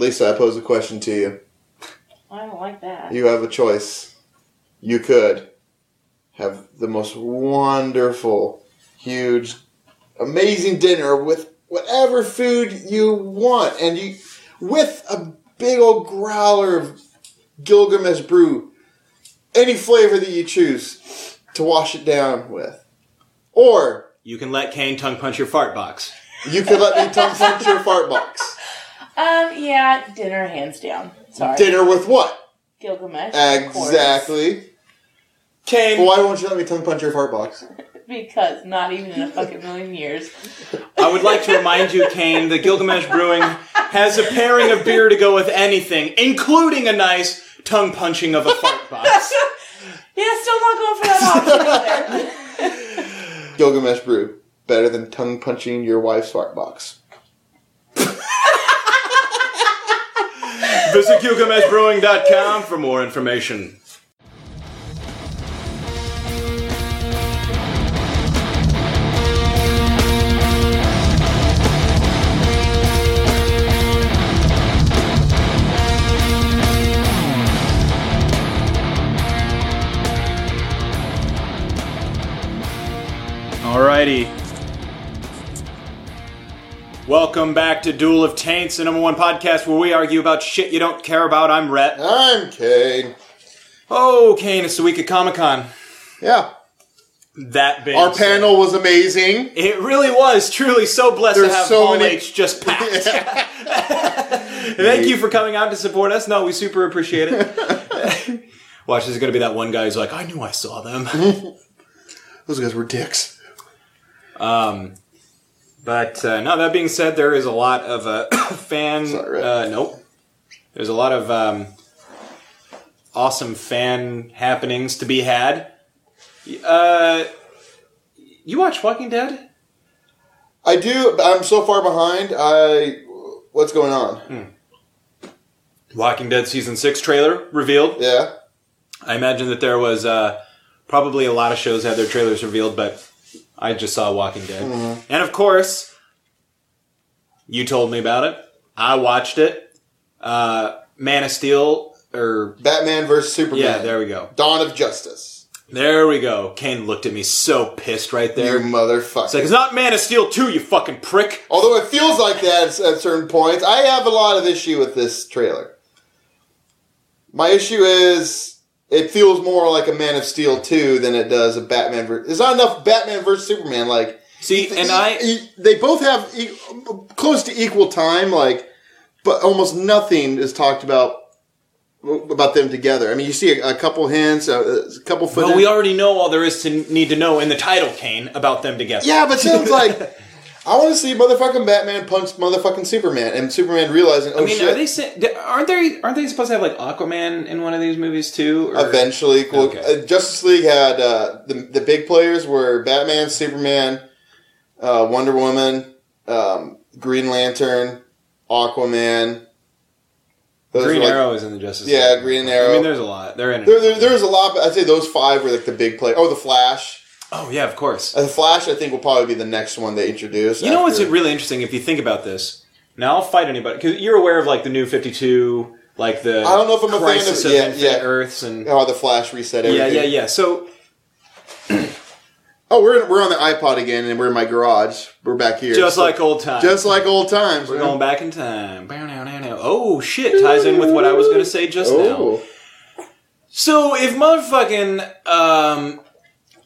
Lisa, I pose a question to you. I don't like that. You have a choice. You could have the most wonderful, huge, amazing dinner with whatever food you want, and you with a big old growler of Gilgamesh brew, any flavor that you choose to wash it down with, or You can let Kane tongue punch your fart box. you can let me tongue punch your fart box. Um, yeah, dinner hands down. Sorry. Dinner with what? Gilgamesh. Exactly. Kane, Well, why won't you let me tongue punch your fart box? Because not even in a fucking million years. I would like to remind you, Kane, that Gilgamesh Brewing has a pairing of beer to go with anything, including a nice tongue punching of a fart box. Yeah, still not going for that option. Gilgamesh brew better than tongue punching your wife's fart box. Visit GilgameshBrewing.com for more information. Alrighty. Welcome back to Duel of Taints, the number one podcast where we argue about shit you don't care about. I'm Rhett. I'm Kane. Oh, Kane, it's the week of Comic Con. Yeah. That being Our panel was amazing. It really was truly so blessed There's to have so Hall many- H just packed. Thank you for coming out to support us. No, we super appreciate it. Watch, there's going to be that one guy who's like, I knew I saw them. Those guys were dicks. Um, but uh, no, that being said, there is a lot of uh, fan. Uh, nope. There's a lot of um, awesome fan happenings to be had. Uh, you watch Walking Dead? I do. I'm so far behind. I. What's going on? Walking Dead season six trailer revealed. Yeah. I imagine that there was uh, probably a lot of shows had their trailers revealed, but I just saw Walking Dead, and of course, you told me about it. I watched it. Uh, Man of Steel, or Batman versus Superman. yeah, there we go. Dawn of Justice. There we go. Kane looked at me so pissed right there. You motherfucker. It's like it's not Man of Steel two, you fucking prick. Although it feels like that at at certain points, I have a lot of issue with this trailer. My issue is it feels more like a Man of Steel 2 than it does a Batman versus. There's not enough Batman versus Superman. Like, See, and I e- they both have e- close to equal time, like, but almost nothing is talked about about them together. I mean, you see a, a couple hints, a, a couple foot. well, we already know all there is to need to know in the title, Kane, about them together. Yeah, but sounds like I want to see motherfucking Batman punch motherfucking Superman, and Superman realizing, oh I mean, shit. are they sa- aren't they aren't they supposed to have like Aquaman in one of these movies too? Or- Eventually, well, Okay. uh, Justice League had uh, the the big players were Batman, Superman, uh, Wonder Woman, um, Green Lantern, Aquaman. Those Green like- Arrow is in the Justice Yeah, League. Yeah, Green Arrow. I mean, there's a lot. They're in. There, there, there's a lot, but I'd say those five were like the big play. Oh, the Flash. Oh yeah, of course. The Flash, I think, will probably be the next one they introduce. You know what's really interesting if you think about this? Now I'll fight anybody because you're aware of like the new Fifty Two, like the I don't know if I'm a fan of- of yeah, Infinite yeah. Earths and how the Flash reset everything. yeah, yeah. Yeah. So Oh, we're we're on the iPod again, and we're in my garage. We're back here, just So- like old times, just like old times. we're man. going back in time. Now, now, now. Oh shit! Ties in with what I was going to say just now. Oh, So if motherfucking um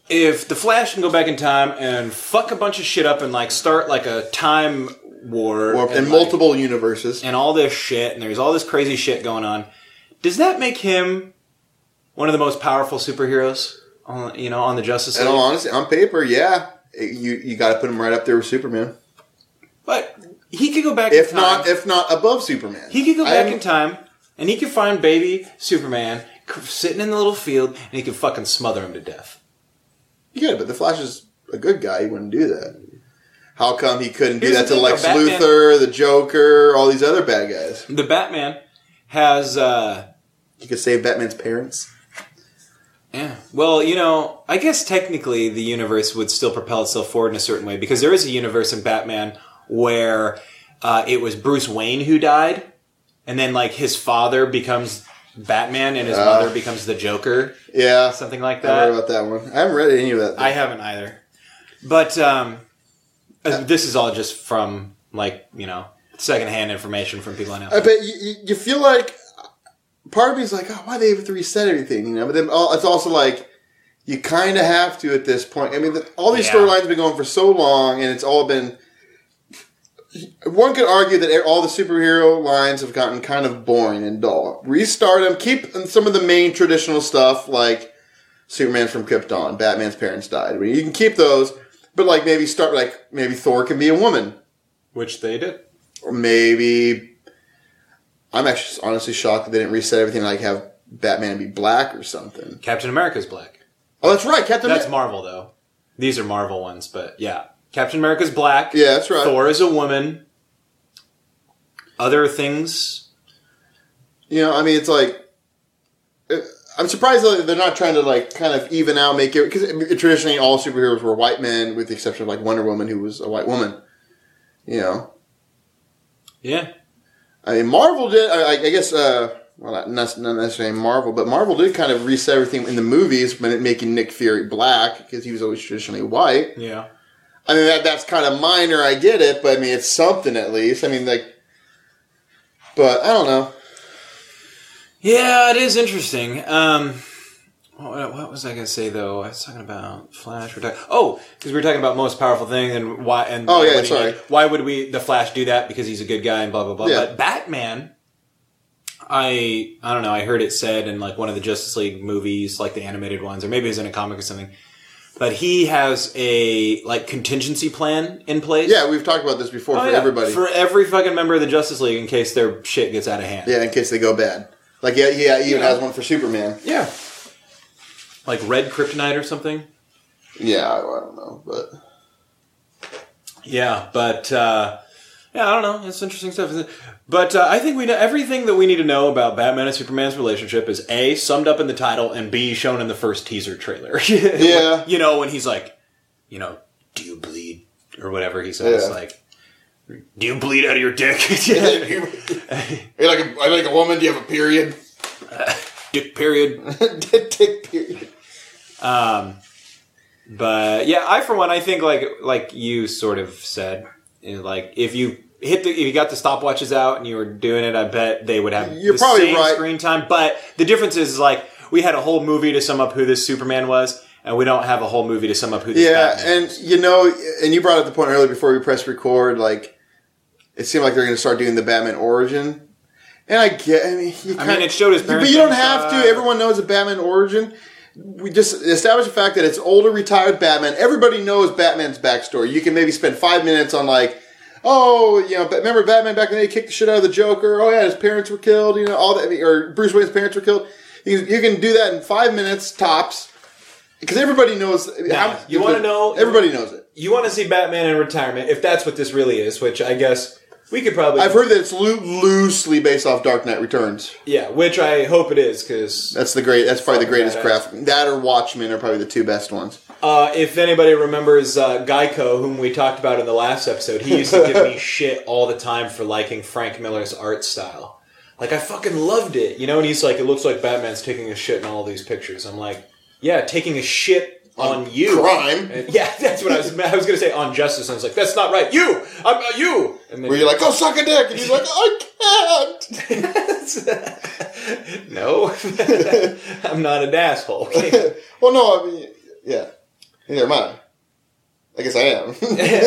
if the Flash can go back in time and fuck a bunch of shit up and like start like a time war and, in like, multiple universes. and all this shit and there's all this crazy shit going on, does that make him one of the most powerful superheroes on you know on the Justice League? all honesty, on paper, yeah, you you got to put him right up there with Superman. But he could go back If in time. not, if not above Superman, he could go back am- in time and he could find baby Superman c- sitting in the little field and he could fucking smother him to death. Yeah, but the Flash is a good guy. He wouldn't do that. How come he couldn't do Here's that the to thing, Lex though, Batman- Luthor, the Joker, all these other bad guys? The Batman has uh You could save Batman's parents. Yeah. Well, you know, I guess technically the universe would still propel itself forward in a certain way because there is a universe in Batman where uh, it was Bruce Wayne who died, and then like his father becomes Batman and his Uh. mother becomes the Joker, Yeah, something like I heard that. about that one. I haven't read any of that. I haven't either, but um, uh, this is all just from like you know secondhand information from people I know. I bet you, you, feel like part of me is like, oh, why they have to reset everything? You know, but then all, it's also like you kind of have to at this point. I mean, the, all these Yeah. storylines have been going for so long, and it's all been. One could argue that all the superhero lines have gotten kind of boring and dull. Restart them, keep some of the main traditional stuff like Superman's from Krypton, Batman's parents died. I mean, you can keep those, but like maybe start like maybe Thor can be a woman Which they did. or maybe I'm actually honestly shocked that they didn't reset everything like have Batman be black or something. Captain America's black. Oh, that's right, Captain. That's America. Marvel though. These are Marvel ones, but yeah, Captain America's black. yeah, that's right. Thor is a woman. Other things, You know, I mean, it's like I'm surprised that they're not trying to like kind of even out, make it because traditionally all superheroes were white men, with the exception of like Wonder Woman, who was a white woman. You know, yeah. I mean, Marvel did. I, I guess. Uh, well, not, necessarily Marvel, but Marvel did kind of reset everything in the movies, when it making Nick Fury black because he was always traditionally white. Yeah. I mean, that that's kind of minor. I get it, but I mean, it's something at least. I mean, like, but I don't know. Yeah, it is interesting. Um, what, what was I going to say though? I was talking about Flash. We're talking, oh, because we were talking about most powerful thing and why. And Oh, yeah, sorry. did. Why would we the Flash do that? Because he's a good guy and blah blah blah. Yeah. But Batman, I I don't know. I heard it said in like one of the Justice League movies, like the animated ones, or maybe it was in a comic or something. But he has a like contingency plan in place. Yeah, we've talked about this before Oh, for yeah. everybody. for every fucking member of the Justice League in case their shit gets out of hand. yeah, in case they go bad. Like, yeah, yeah, he even Yeah. has one for Superman. Yeah. Like red kryptonite or something. Yeah, I, I don't know, but Yeah, but uh, yeah, I don't know. It's interesting stuff. But uh, I think we know everything that we need to know about Batman and Superman's relationship is a summed up in the title and b shown in the first teaser trailer. Yeah. you know when he's like, you know, do you bleed or whatever he says, Yeah. like, do you bleed out of your dick? you're like a, I like a woman. Do you have a period? dick period. Dick period. Um, but yeah, I for one, I think like like you sort of said, like if you hit the if you got the stopwatches out and you were doing it, I bet they would have You're the probably same right. screen time. But the difference is like we had a whole movie to sum up who this Superman was, and we don't have a whole movie to sum up who this Yeah, Batman and you know, and you brought up the point earlier before we pressed record. Like, it seemed like they're going to start doing the Batman origin, and I get. I mean, you I mean, it showed his parents. but you don't have to. Everyone knows a Batman origin. We just establish the fact that it's older, retired Batman. Everybody knows Batman's backstory. You can maybe spend five minutes on like, oh, you know, but remember Batman back in the day kicked the shit out of the Joker. Oh yeah, his parents were killed. You know, all that, or Bruce Wayne's parents were killed. You, you can do that in five minutes tops. Because everybody knows. Now, you wanna know- Everybody knows it. You want to see Batman in retirement, if that's what this really is, which I guess we could probably. I've heard that it's loo- loosely based off Dark Knight Returns. yeah, which I hope it is because That's the great. That's probably the greatest craft. That or Watchmen are probably the two best ones. Uh, if anybody remembers uh, Geico, whom we talked about in the last episode, he used to give me shit all the time for liking Frank Miller's art style. Like I fucking loved it, you know. And he's like, "It looks like Batman's taking a shit in all these pictures." I'm like, "Yeah, taking a shit on, you, crime. And- yeah, that's what I was. I was gonna say on justice. And I was like, "That's not right. You, I'm uh, you." And then Where you're like, "Go suck a dick," and he's like, "I can't." "No, I'm not an asshole." well, no, I mean, yeah. Neither am I. I guess I am.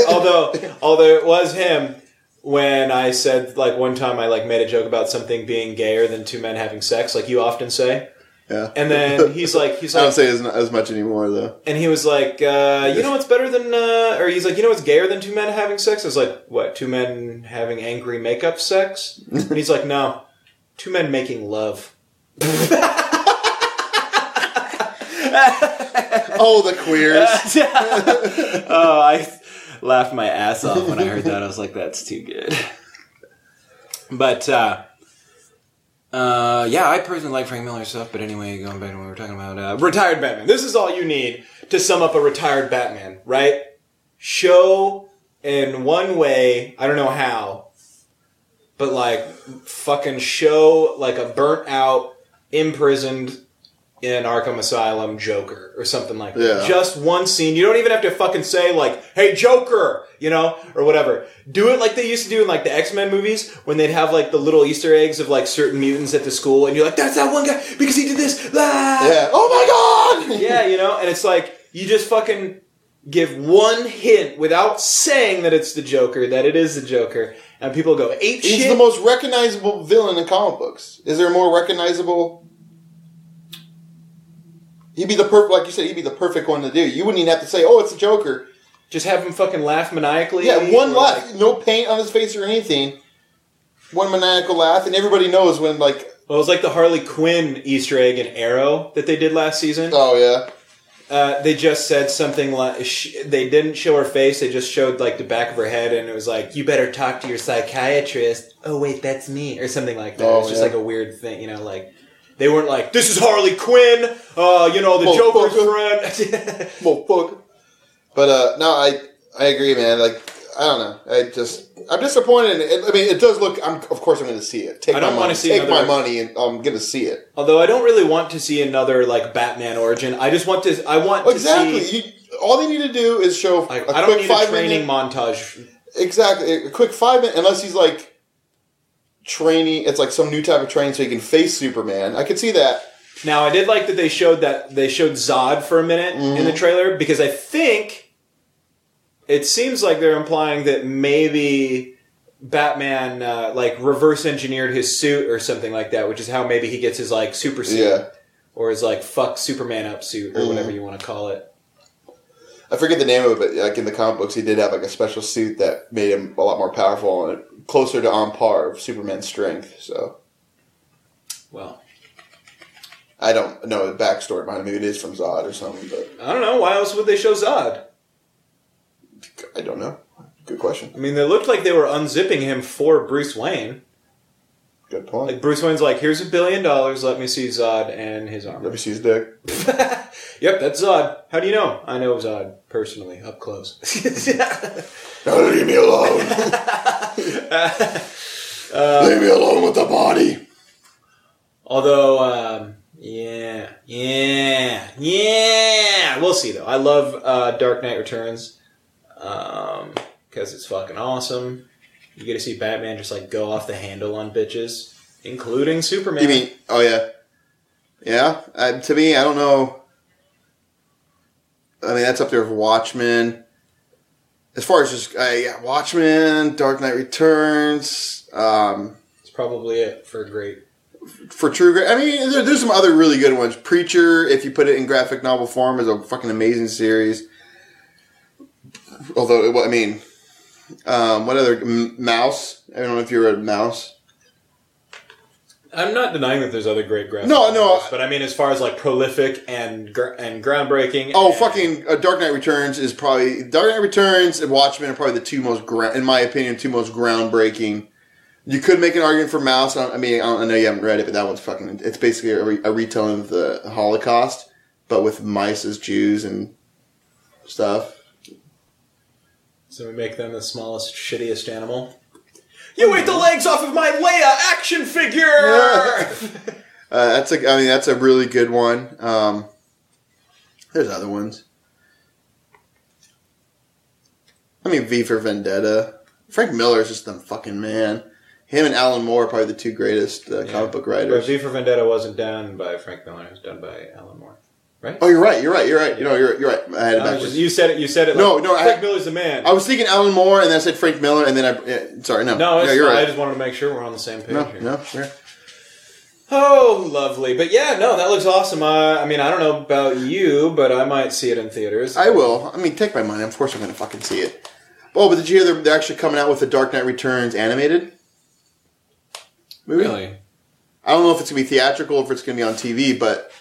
although although it was him when I said like one time I like made a joke about something being gayer than two men having sex, like you often say. Yeah. And then he's like, he's like, I don't say as, as much anymore though. and he was like, uh, you know what's better than, uh, or he's like, you know what's gayer than two men having sex? I was like, what? Two men having angry makeup sex? And he's like, no, two men making love. Oh, the queers. oh, I laughed my ass off when I heard that. I was like, that's too good. But, uh, uh, yeah, I personally like Frank Miller stuff, but anyway, going back to what we were talking about, uh, retired Batman. This is all you need to sum up a retired Batman, right? Show in one way, I don't know how, but like fucking show like a burnt out, imprisoned in Arkham Asylum Joker or something like that. Yeah. Just one scene. You don't even have to fucking say like, "Hey Joker," you know, or whatever. Do it like they used to do in like the X Men movies when they'd have like the little Easter eggs of like certain mutants at the school, and you're like, "That's that one guy because he did this." Ah! Yeah. Oh my god. yeah, you know, and it's like you just fucking give one hint without saying that it's the Joker, that it is the Joker, and people go ape He's shit. the most recognizable villain in comic books. Is there a more recognizable? He'd be the perfect, like you said, he'd be the perfect one to do. You wouldn't even have to say, "Oh, it's the Joker." just have him fucking laugh maniacally. Yeah, one laugh, like- no paint on his face or anything. One maniacal laugh, and everybody knows when, like, well, it was like the Harley Quinn Easter egg in Arrow that they did last season. oh yeah, Uh, they just said something like sh- they didn't show her face; they just showed like the back of her head, and it was like, "You better talk to your psychiatrist." Oh wait, that's me, or something like that. Oh, it was just like a weird thing, you know, like. They weren't like, this is Harley Quinn, uh, you know, the. Joker's friend. well, fuck. But uh, no, I I agree, man. Like, I don't know. I just I'm disappointed. It, I mean, it does look. I'm of course I'm going to see it. Take I don't my wanna money. see Take my money, and I'm going to see it. Although I don't really want to see another like Batman origin. I just want to. I want Exactly. to see. You, all they need to do is show Like, a I don't quick need five a training minute. montage. exactly, a quick five minute. Unless he's like training. It's like some new type of training, so he can face Superman. I could see that. Now I did like that they showed that they showed Zod for a minute in Mm-hmm. the trailer because I think it seems like they're implying that maybe Batman uh, like reverse engineered his suit or something like that, which is how maybe he gets his like super suit Yeah. or his like fuck Superman up suit or Mhm. whatever you want to call it. I forget the name of it, but like in the comic books, he did have like a special suit that made him a lot more powerful and closer to on par of Superman's strength. So Well, I don't know the backstory behind it. Maybe it is from Zod or something, but I don't know why else would they show Zod. I don't know. Good question. I mean, they looked like they were unzipping him for Bruce Wayne. Good point. Like Bruce Wayne's like, "Here's a billion dollars. Let me see Zod and his armor." Let me see his dick. yep, that's Zod. How do you know? I know Zod personally, up close. Now leave me alone. leave me alone with the body. Although, um, yeah, yeah, yeah, we'll see though. I love uh, Dark Knight Returns because it's fucking awesome. You get to see Batman just like go off the handle on bitches, including Superman. You mean? Oh yeah, yeah. Uh, to me, I don't know. I mean, that's up there with Watchmen. As far as just uh, yeah, Watchmen, Dark Knight Returns. Um, it's probably it for great. for True Grit, I mean, there, there's some other really good ones. Preacher, if you put it in graphic novel form, is a fucking amazing series. Although, I mean, um, what other M- Maus? I don't know if you read Maus. I'm not denying that there's other great graphic. No, no. novels, but I mean, as far as like prolific and gr- and groundbreaking. Oh, and- fucking uh, Dark Knight Returns is probably Dark Knight Returns and Watchmen are probably the two most, gra- in my opinion, two most groundbreaking. You could make an argument for Maus. I I mean, I, I know you haven't read it, but that one's fucking. It's basically a, re- a retelling of the Holocaust, but with mice as Jews and stuff. So we make them the smallest, shittiest animal. You ate the legs off of my Leia action figure. Uh, that's a. I mean, that's a really good one. Um, there's other ones. I mean, V for Vendetta. Frank Miller is just the fucking man. Him and Alan Moore are probably the two greatest uh, Yeah. comic book But writers. V for Vendetta wasn't done by Frank Miller; it was done by Alan Moore. Oh, you're right. You're right. You're right. You know, you're you're right. I had it backwards. just- you said it. You said it. No, like, no, I- Frank Miller's the man. I was thinking Alan Moore, and then I said Frank Miller, and then I. Yeah, sorry, no. no, no, you're not. I just wanted to make sure we're on the same page No, here. no, sure. Oh, lovely. But yeah, no, that looks awesome. Uh, I mean, I don't know about you, but I might see it in theaters. I will. I mean, take my money. Of course, I'm going to fucking see it. Oh, but did you hear they're, they're actually coming out with the Dark Knight Returns animated movie? Really? I don't know if it's going to be theatrical, or if it's going to be on TV, but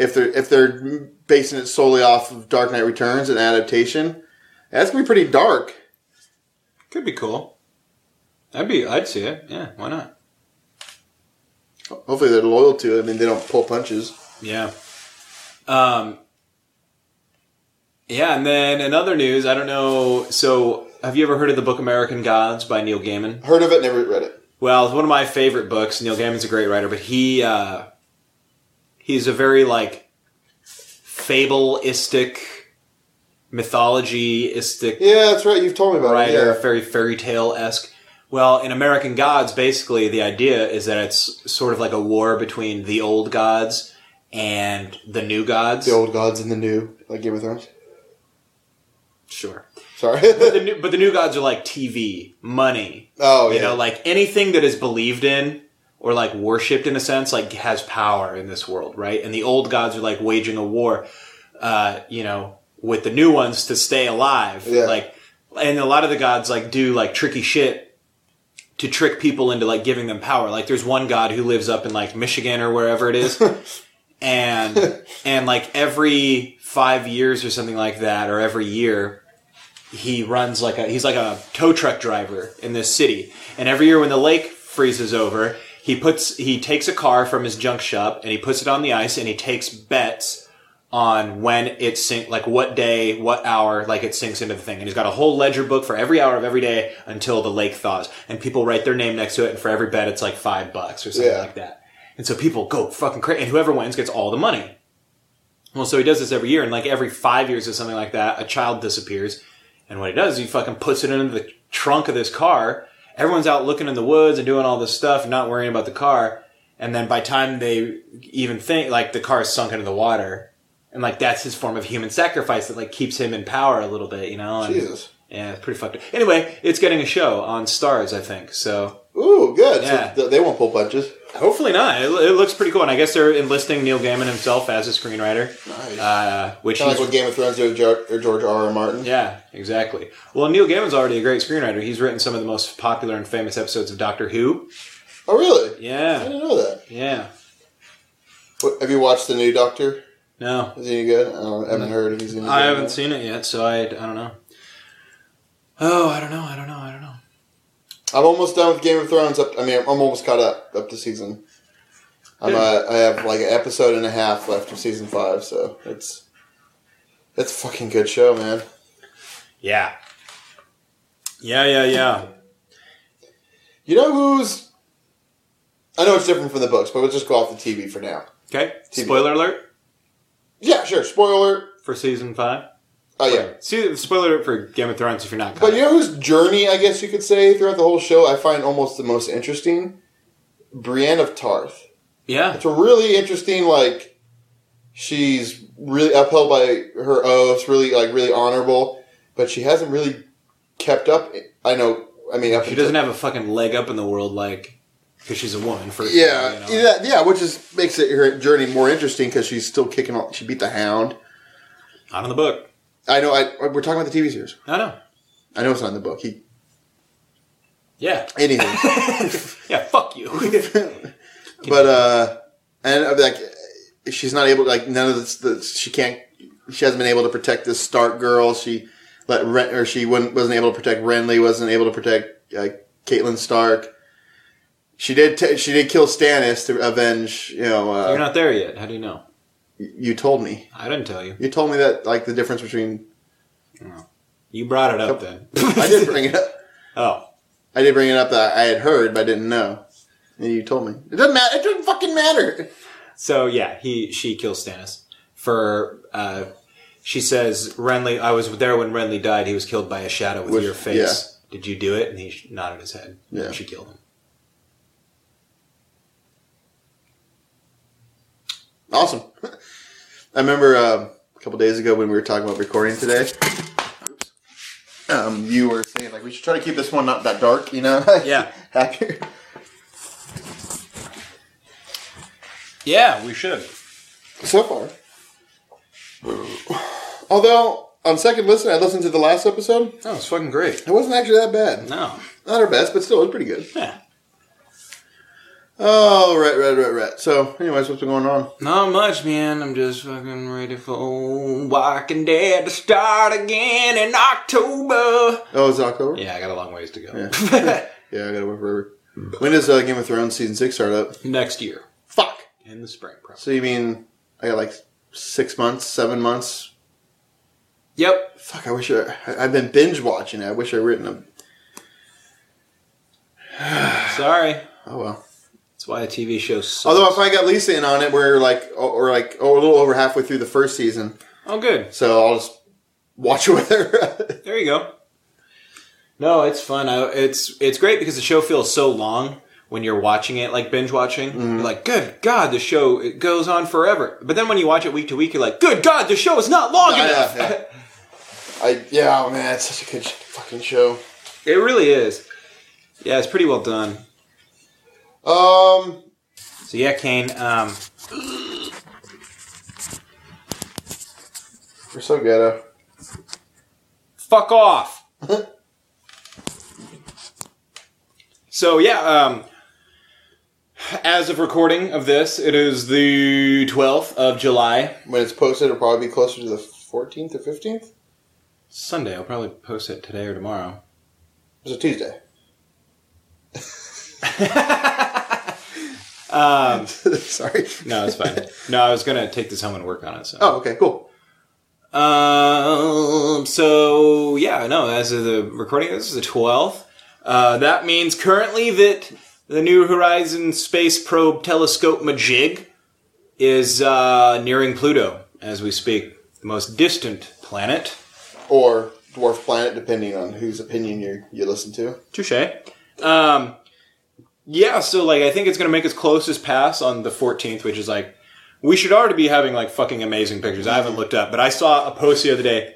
if they're if they're basing it solely off of Dark Knight Returns, and adaptation, that's going to be pretty dark. Could be cool. I'd be. I'd see it. Yeah, why not? Hopefully, they're loyal to it. I mean, they don't pull punches. Yeah. Um. Yeah, and then in other news, I don't know. So, have you ever heard of the book American Gods by Neil Gaiman? Heard of it, never read it. Well, it's one of my favorite books. Neil Gaiman's a great writer, but he uh, he's a very like fableistic, mythology-istic Yeah, that's right. You've told me about writer, it. Yeah. very fairy tale esque. Well, in American Gods, basically the idea is that it's sort of like a war between the old gods and the new gods. The old gods and the new, like Game of Thrones. Sure. Sorry. But the, new, but the new gods are like TV, money, oh, you yeah. know, like anything that is believed in or like worshipped in a sense, like has power in this world, right? And the old gods are like waging a war, uh, you know, with the new ones to stay alive. Yeah. Like, and a lot of the gods like do like tricky shit to trick people into like giving them power. Like there's one god who lives up in like Michigan or wherever it is. and, and like every five years or something like that, or every year, he runs like a he's like a tow truck driver in this city and every year when the lake freezes over he puts he takes a car from his junk shop and he puts it on the ice and he takes bets on when it sink like what day what hour like it sinks into the thing and he's got a whole ledger book for every hour of every day until the lake thaws and people write their name next to it and for every bet it's like five bucks or something Yeah. like that and so people go fucking crazy and whoever wins gets all the money well, so he does this every year, and like every five years or something like that, a child disappears. And what he does, he fucking puts it into the trunk of this car. Everyone's out looking in the woods and doing all this stuff, not worrying about the car. And then by time they even think, like the car is sunk into the water, and like that's his form of human sacrifice that like keeps him in power a little bit, you know? And, Jesus. Yeah, it's pretty fucked up. Anyway, it's getting a show on Starz, I think. So Ooh, good. Yeah. So th- they won't pull punches. Hopefully not. It, it looks pretty cool, and I guess they're enlisting Neil Gaiman himself as a screenwriter, Nice. uh, which Kind of like what Game of Thrones did with George, R. R. Martin. Yeah, exactly. Well, Neil Gaiman's already a great screenwriter. He's written some of the most popular and famous episodes of Doctor Who. Oh, really? Yeah. I didn't know that. yeah. What, have you watched the new Doctor? No, Is he any good? I, don't, I haven't heard if he's any good. I haven't seen it yet, so I, I don't know. Oh, I don't know. I don't know. I don't know. I'm almost done with Game of Thrones. Up, I mean, I'm almost caught up up to season. I'm. Uh, I have like an episode and a half left of season five, so it's it's a fucking good show, man. Yeah. Yeah, yeah, yeah. You know who's? I know it's different from the books, but we'll just go off the TV for now. Okay. TV. Spoiler alert Yeah, sure. Spoiler. for season five. Oh yeah. See, spoiler for Game of Thrones if you're not. But you know whose journey, I guess you could say, throughout the whole show, I find almost the most interesting? Brienne of Tarth. yeah. It's a really interesting, like, she's really upheld by her oaths, really, like, really honorable, but she hasn't really kept up. I know, I mean, up She doesn't have a fucking leg up in the world, like because she's a woman. First, Yeah, you know? yeah, yeah, which is makes it her journey more interesting because she's still kicking off. She beat the Hound. Not in the book. I know. I we're talking about the TV series. I know. I know it's not in the book. He Yeah. anything. yeah. Fuck you. but uh and uh, like she's not able like none of this the, she can't she hasn't been able to protect this stark girl she let Ren, or she wouldn't, wasn't able to protect renly wasn't able to protect uh, Catelyn Stark she did t- she did kill stannis to avenge you know uh, You're not there yet. How do you know? You told me I didn't tell you. you told me that like the difference between You brought it up then. i did bring it up Oh. i did bring it up that i had heard but i didn't know and you told me it doesn't matter it doesn't fucking matter So yeah, he she kills Stannis for. uh She says Renly. I was there when Renly died. He was killed by a shadow with With- your face. Did you do it? And he nodded his head. Yeah. She killed him. Awesome. I remember uh, a couple days ago when we were talking about recording today. Oops. Um, you were saying like we should try to keep this one not that dark, you know? Yeah. Happier. Yeah, we should. So far. Although on second listen, I listened to the last episode. Oh, it's fucking great. It wasn't actually that bad. No. Not our best, but still, it was pretty good. Yeah. Oh, right, right, right, right. So, anyways, what's been going on? Not much, man. I'm just fucking ready for Walking Dead to start again in October. Oh, it's October. Yeah, I got a long ways to go. Yeah. Yeah, I gotta wait forever. When does uh, Game of Thrones season six start up? Next year. Fuck. In the spring, probably. So you mean I got like six months, seven months? Yep. Fuck, I wish I, I've been binge watching it. I wish I'd written them. Sorry. Oh well. Why a TV show sucks. Although I finally got Lisa in on it, we're like, or like, oh, a little over halfway through the first season. oh, good. So I'll just watch it with her. There you go. No, it's fun. I, it's it's great because the show feels so long when you're watching it, like binge watching. Mm-hmm. You're like, good God, the show it goes on forever. But then when you watch it week to week, you're like, good God, the show is not long Yeah, enough. yeah. I yeah, oh man, it's such a good fucking show. it really is. Yeah, it's pretty well done. Um, So yeah, Kane. Um, we're so ghetto. fuck off. so yeah, um, as of recording of this, it is the twelfth of July. When it's posted, it'll probably be closer to the 14th or 15th. Sunday. I'll probably post it today or tomorrow. It's a Tuesday. Um, Sorry. no, it's fine. No, I was gonna take this home and work on it. So. Oh, okay, cool. Um. So yeah, no. As of the recording, this is the twelfth. Uh, that means currently that the New Horizon Space Probe Telescope Majig is uh, nearing Pluto as we speak, the most distant planet. Or dwarf planet, depending on whose opinion you you listen to. Touche. Um, yeah, so like I think it's gonna make its closest pass on the 14th, which is like we should already be having like fucking amazing pictures. I haven't looked up, but I saw a post the other day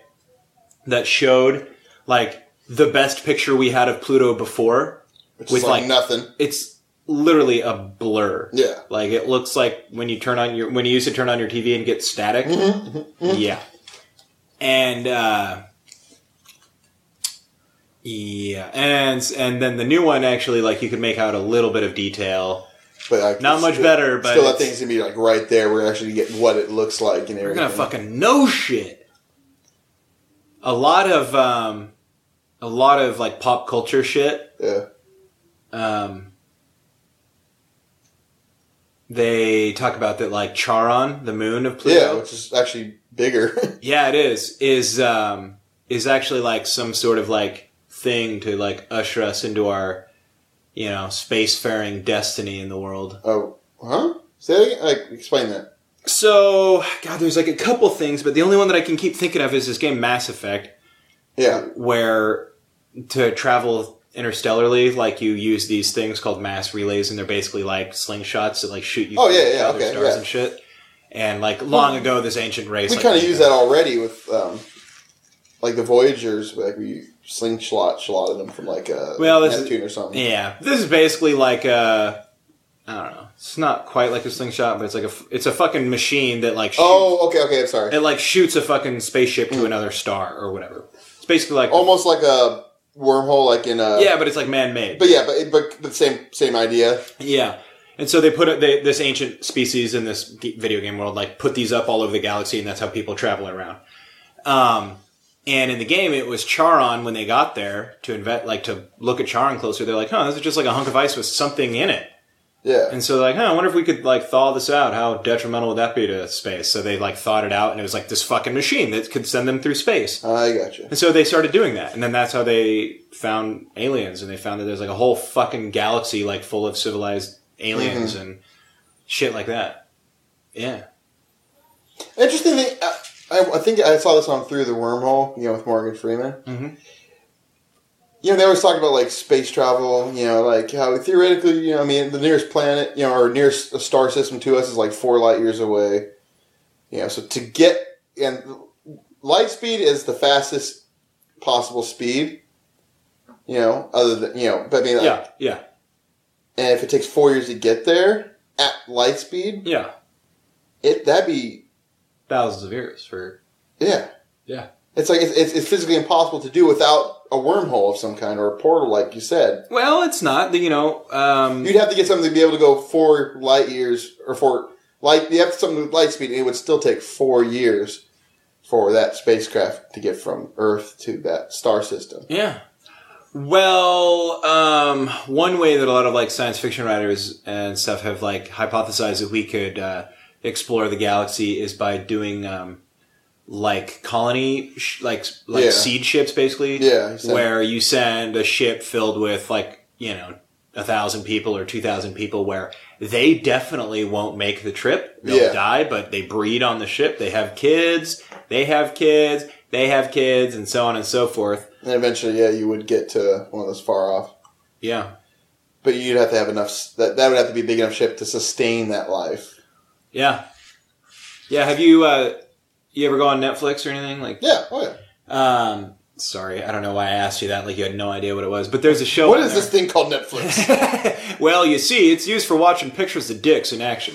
that showed like the best picture we had of Pluto before. Which With, like, like- nothing. It's literally a blur. Yeah. Like it looks like when you turn on your when you used to turn on your TV and get static. Yeah. And uh yeah, and and then the new one actually like you could make out a little bit of detail. But like, Not much still- better, but still that thing's gonna be like right there. We're actually getting what it looks like and everything. We're gonna fucking know shit. A lot of um a lot of like pop culture shit. Yeah. Um they talk about that like Charon, the moon of Pluto. Yeah, which is actually bigger. Yeah, it is. Is um is actually like some sort of like thing to like usher us into our you know spacefaring destiny in the world. oh, huh? Say that again? Like, explain that. So, God, there's like a couple things, but the only one that I can keep thinking of is this game Mass Effect, Yeah. where to travel interstellarly, like you use these things called mass relays, and they're basically like slingshots that like shoot you. Oh, yeah, yeah, other okay, stars yeah. and shit. And like long ago, this ancient race. We like, kind of use that already with, um, like the Voyagers. Like we slingshot shotted them from like a Well, this is- Neptune or something. Yeah, this is basically like a. I don't know. It's not quite like a slingshot, but it's like a It's a fucking machine that like. Oh, shoots, Oh, okay, okay. I'm sorry. It like shoots a fucking spaceship to hmm. another star or whatever. It's basically like. Almost like a wormhole, like in a. Yeah, but it's like man-made. But yeah, but but, but same same idea. Yeah. And so they put it, they, this ancient species in this video game world, like put these up all over the galaxy, and that's how people travel around. Um, and in the game, it was Charon when they got there to invent, like to look at Charon closer. They're like, "Huh, this is just like a hunk of ice with something in it." Yeah. And so they're like, "Huh, I wonder if we could like thaw this out. How detrimental would that be to space?" So they like thawed it out, and it was like this fucking machine that could send them through space. I got you. And so they started doing that, and then that's how they found aliens, and they found that there's like a whole fucking galaxy like full of civilized aliens mm-hmm. and shit like that. Yeah, Interesting thing. I, uh, I, I think I saw this on Through the Wormhole. You know, with Morgan Freeman. Mhm. You know, they always talk about like space travel. You know, like how theoretically, you know, I mean, the nearest planet, you know, or nearest star system to us is like four light years away. You know, so to get and light speed is the fastest possible speed. You know, other than you know, but I mean, like, yeah, yeah, and if it takes four years to get there at light speed, yeah. it that'd be Thousands of years for yeah. yeah. It's like it's, it's, physically impossible to do without a wormhole of some kind or a portal, like you said. Well, it's not. You know, um, You'd have to get something to be able to go four light years or four light. You have something with light speed, and it would still take four years for that spacecraft to get from Earth to that star system. Yeah. Well, um, one way that a lot of like science fiction writers and stuff have like hypothesized that we could uh, explore the galaxy is by doing um, like colony, sh- like like Yeah. seed ships, basically. Yeah, said- where you send a ship filled with like you know a thousand people or two thousand people, where they definitely won't make the trip. They'll Yeah. die, but they breed on the ship. They have kids. They have kids. They have kids, and so on and so forth. And eventually, yeah, you would get to one of those far off. Yeah. But you'd have to have enough. That that would have to be a big enough ship to sustain that life. Yeah. Yeah. Have you uh you ever go on Netflix or anything? Like Yeah. Oh yeah. um sorry, I don't know why I asked you that, like you had no idea what it was. But there's a show What is this thing called Netflix? well, you see, it's used for watching pictures of dicks in action.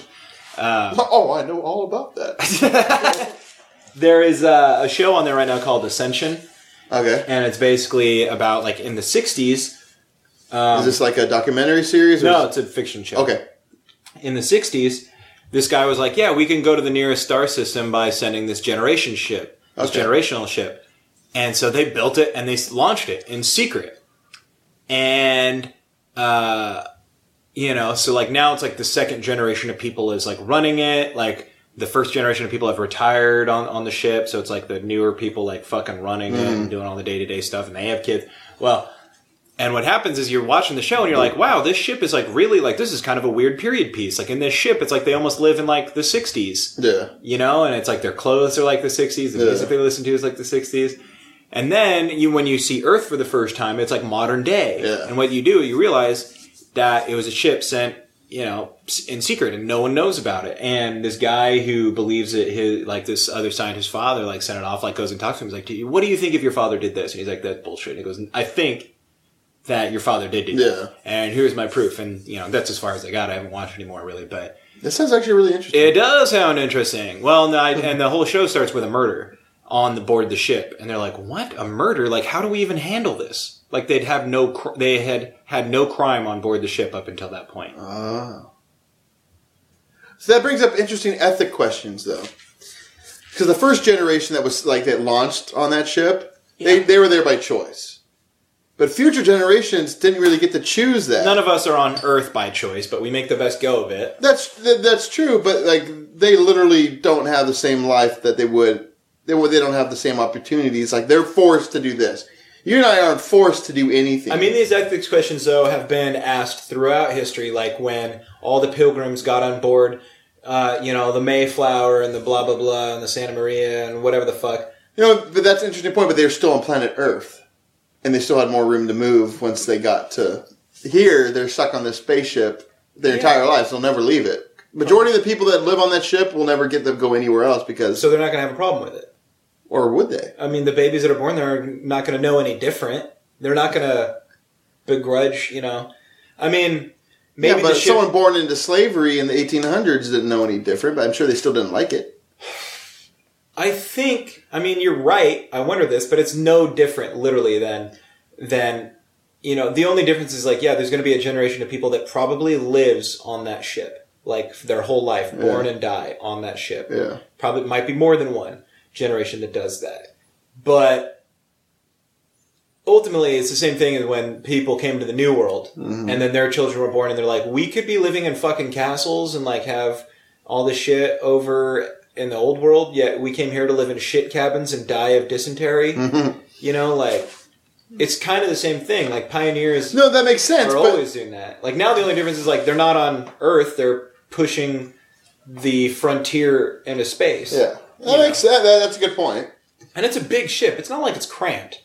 Um, oh, I know all about that. there is uh, a show on there right now called Ascension, Okay. and it's basically about like in the '60s. Um, is this like a documentary series? Or no, it's a fiction show. Okay. in the 60s, this guy was like, yeah, we can go to the nearest star system by sending this generation ship, this Okay. generational ship. And so they built it and they launched it in secret. And, uh, you know, so like now it's like the second generation of people is like running it. Like the first generation of people have retired on, on the ship. So it's like the newer people like fucking running it and doing all the day to day stuff and they have kids. Well, and what happens is you're watching the show and you're like, wow, this ship is like really like this is kind of a weird period piece. Like in this ship, it's like they almost live in like the 60s, Yeah. you know, and it's like their clothes are like the 60s, the Yeah. music they listen to is like the 60s. And then you, when you see Earth for the first time, it's like modern day. Yeah. And what you do, you realize that it was a ship sent, you know, in secret and no one knows about it. And this guy who believes it, his, like this other scientist's father, like sent it off, like goes and talks to him. He's like, what do you think if your father did this? And he's like, that's bullshit. And he goes, I think that your father did do. Yeah. And here's my proof. And, you know, that's as far as I got. I haven't watched anymore really, but This sounds actually really interesting. it does sound interesting. Well, no, I, and the whole show starts with a murder on the board the ship, and they're like, "What? A murder? Like, how do we even handle this?" Like, they'd have no, cr- they had had no crime on board the ship up until that point. Oh. So that brings up interesting ethic questions, though. Because the first generation that was like that launched on that ship, they, Yeah. they were there by choice. But future generations didn't really get to choose that. None of us are on Earth by choice, but we make the best go of it. that's that, that's true, but like they literally don't have the same life that they would. They. They don't have the same opportunities. Like they're forced to do this. You and I aren't forced to do anything. I mean, these ethics questions, though, have been asked throughout history, like when all the pilgrims got on board, uh, you know, the Mayflower and the blah, blah, blah, and the Santa Maria and whatever the fuck. You know, but that's an interesting point. But they're still on planet Earth, and they still had more room to move once they got to here. They're stuck on this spaceship their Yeah. entire lives. They'll never leave it. Majority of the people that live on that ship will never get to go anywhere else because, So they're not going to have a problem with it. or would they? I mean, the babies that are born there are not going to know any different. They're not going to begrudge, you know. I mean, maybe yeah, but the ship, someone born into slavery in the 1800s didn't know any different. But I'm sure they still didn't like it. I think. I mean, you're right. I wonder this, but it's no different, literally, than than you know. The only difference is like, yeah, there's going to be a generation of people that probably lives on that ship, like their whole life, born and die on that ship. Yeah. Probably might be more than one generation that does that, but ultimately it's the same thing as when people came to the new world mm-hmm. and then their children were born and they're like we could be living in fucking castles and like have all this shit over in the old world yet we came here to live in shit cabins and die of dysentery mm-hmm. you know like it's kind of the same thing like pioneers No, that makes sense. are But always doing that like now the only difference is like they're not on earth they're pushing the frontier into space yeah, that makes that, that. That's a good point. and it's a big ship it's not like it's cramped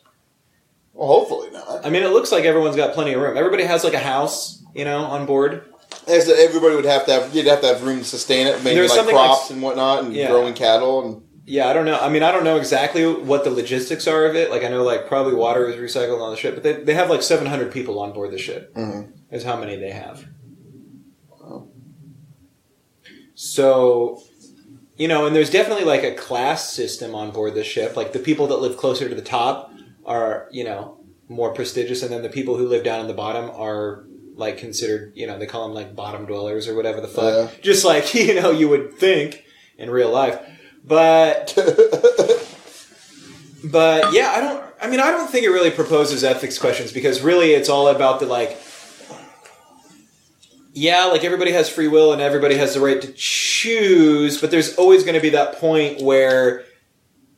Well, hopefully not. I mean, it looks like everyone's got plenty of room. Everybody has like a house, you know, on board. As everybody would have to have, you'd have to have room to sustain it, maybe There's like something crops like- and whatnot, and Yeah. growing cattle and Yeah, I don't know. I mean, I don't know exactly what the logistics are of it. Like, I know like probably water is recycled on the ship, but they, they have like 700 people on board the ship. Mhm. Is how many they have. So, you know, and there's definitely like a class system on board the ship. Like the people that live closer to the top are, you know, more prestigious, and then the people who live down in the bottom are like considered, you know, they call them like bottom dwellers or whatever the fuck. Yeah. Just like you know, you would think in real life, but but yeah, I don't. I mean, I don't think it really proposes ethics questions because really, it's all about the like. Yeah, like everybody has free will and everybody has the right to choose, but there's always going to be that point where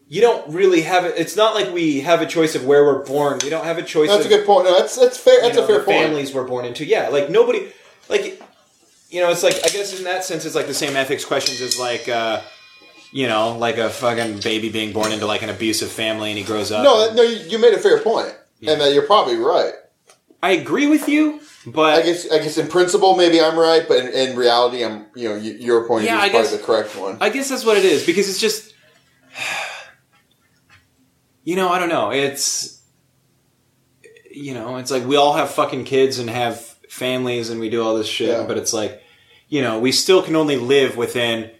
you don't really have it. It's not like we have a choice of where we're born. We don't have a choice. That's a good point. No, that's that's fair. you That's know, a fair point. families we're born into. Yeah, like nobody, like you know, it's like I guess in that sense, it's like the same ethics questions as like. uh you know, like a fucking baby being born into like an abusive family and he grows up. No, no, you, you made a fair point. point, and that you're probably right. I agree with you, but I guess I guess in principle maybe I'm right, but in, in reality I'm you know your point Yeah, of is guess- probably the correct one. I guess that's what it is because it's just, you know, I don't know. It's, you know, it's like we all have fucking kids and have families and we do all this shit, Yeah. but it's like, you know, we still can only live within,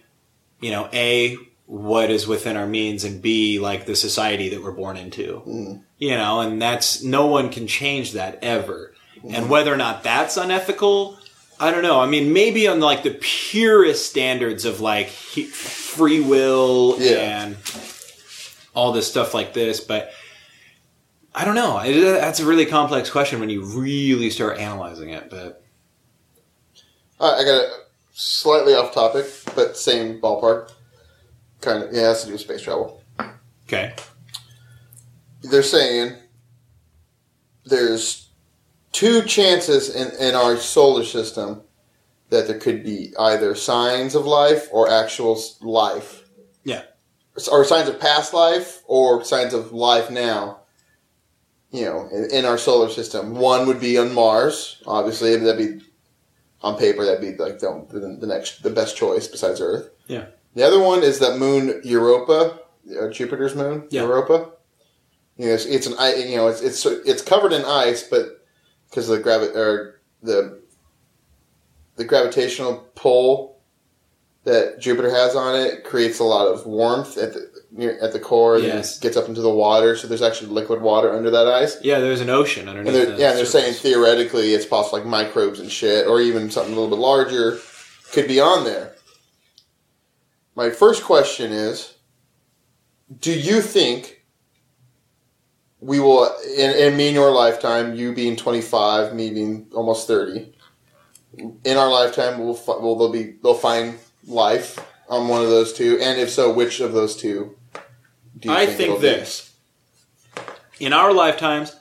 you know, a what is within our means and b like the society that we're born into. Mm. You know, and that's no one can change that ever. And whether or not that's unethical, I don't know. I mean, maybe on like the purest standards of like free will Yeah. and all this stuff like this, but I don't know. It, uh, that's a really complex question when you really start analyzing it. But I, I got a slightly off topic, but same ballpark. Kind of, yeah, it has to do with space travel. okay, They're saying there's two chances in, in our solar system that there could be either signs of life or actual life. Yeah. Or signs of past life or signs of life now. You know, in, in our solar system. One would be on Mars. Obviously, that'd be on paper. That'd be like the, the, the next, the best choice besides Earth. Yeah. The other one is that moon Europa, uh, Jupiter's moon Yeah. Europa. You know, it's, it's an you know it's it's it's covered in ice, but because of the gravi- or the the gravitational pull that Jupiter has on it creates a lot of warmth at the near, at the core. Yes. gets up into the water, so there's actually liquid water under that ice. yeah, there's an ocean underneath. And they're, the yeah, and they're saying theoretically it's possible like microbes and shit, or even something a little bit larger could be on there. My first question is Do you think we will, in, in me in your lifetime, you being 25, me being almost 30, in our lifetime, will will they'll be they'll find life on one of those two? And if so, which of those two do you I think, think it'll be? this. In our lifetimes,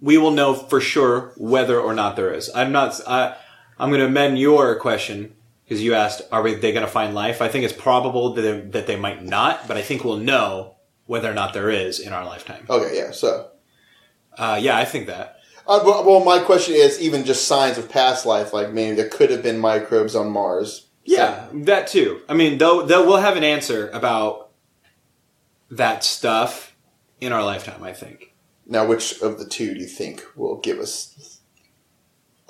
we will know for sure whether or not there is. I'm not. I, I'm going to amend your question because you asked, "Are we, they going to find life?" I think it's probable that they, that they might not, but I think we'll know whether or not there is in our lifetime. Okay, yeah, so. Uh, yeah, I think that. Uh, well, my question is even just signs of past life, like maybe there could have been microbes on Mars. Yeah, that too. I mean, though, though we'll have an answer about that stuff in our lifetime. I think. Now, which of the two do you think will give us?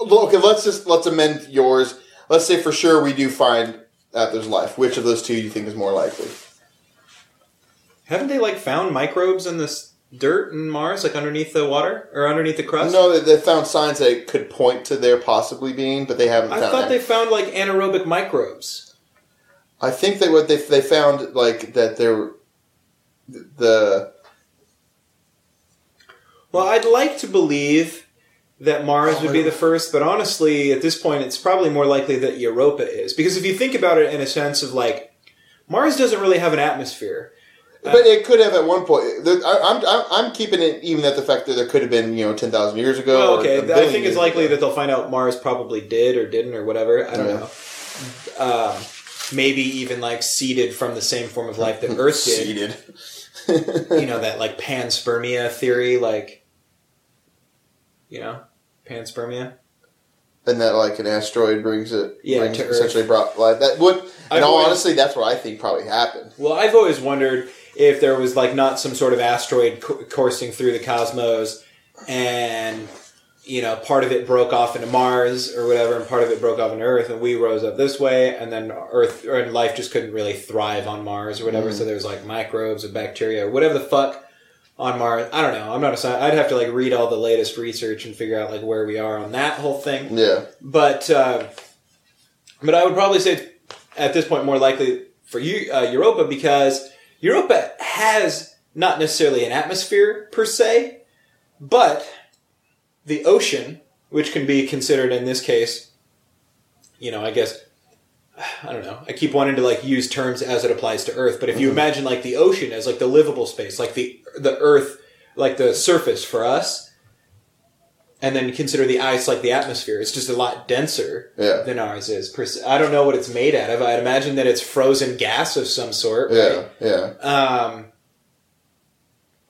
Okay, let's just let's amend yours. Let's say for sure we do find that there's life. Which of those two do you think is more likely? Haven't they like found microbes in this dirt in Mars, like underneath the water or underneath the crust? No, they, they found signs that it could point to there possibly being, but they haven't I found. thought any. they found like anaerobic microbes. I think that what they they found like that there, the Well, I'd like to believe that Mars would be oh, the first, but honestly, at this point, it's probably more likely that Europa is. Because if you think about it in a sense of like, Mars doesn't really have an atmosphere. But it could have at one point. I, I'm, I'm I'm keeping it even at the fact that there could have been you know ten thousand years ago. Well, okay, I think it's likely ago. that they'll find out Mars probably did or didn't or whatever. I don't Yeah. know. Um, maybe even like seeded from the same form of life that Earth did. seeded. you know that like panspermia theory, like you know panspermia. and that like an asteroid brings it. Yeah, brings, essentially brought life. That would. I've In all always- honesty, that's what I think probably happened. Well, I've always wondered if there was like not some sort of asteroid co- coursing through the cosmos, and you know part of it broke off into Mars or whatever, and part of it broke off into Earth, and we rose up this way, and then Earth or life just couldn't really thrive on Mars or whatever. So there's like microbes or bacteria or whatever the fuck on Mars. I don't know. I'm not a scientist. I'd have to like read all the latest research and figure out like where we are on that whole thing. Yeah. But uh, but I would probably say at this point more likely for you uh, Europa because Europa has not necessarily an atmosphere per se, but the ocean, which can be considered in this case, you know, I guess I don't know. I keep wanting to like use terms as it applies to Earth, but if you Mm-hmm. imagine like the ocean as like the livable space, like the the Earth, like the surface for us, and then consider the ice like the atmosphere, it's just a lot denser Yeah. than ours is. I don't know what it's made out of. I'd imagine that it's frozen gas of some sort. Yeah, yeah. Um,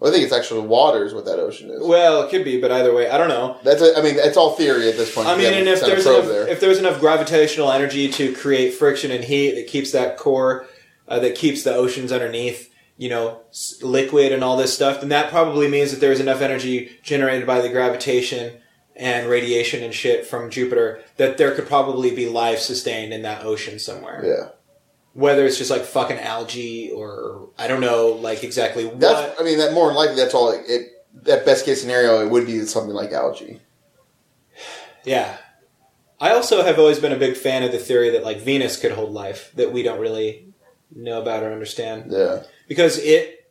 Well, I think it's actually water is what that ocean is. well, it could be, but either way, I don't know. That's a, I mean, it's all theory at this point. I mean, and if there's enough, if there's enough gravitational energy to create friction and heat that keeps that core, uh, that keeps the oceans underneath, you know, liquid and all this stuff, then that probably means that there's enough energy generated by the gravitation and radiation and shit from Jupiter that there could probably be life sustained in that ocean somewhere. yeah, Whether it's just like fucking algae or I don't know, like exactly what. that's. I mean, that more than likely, that's all. It, it that best case scenario, it would be something like algae. Yeah. I also have always been a big fan of the theory that like Venus could hold life that we don't really know about or understand Yeah, because it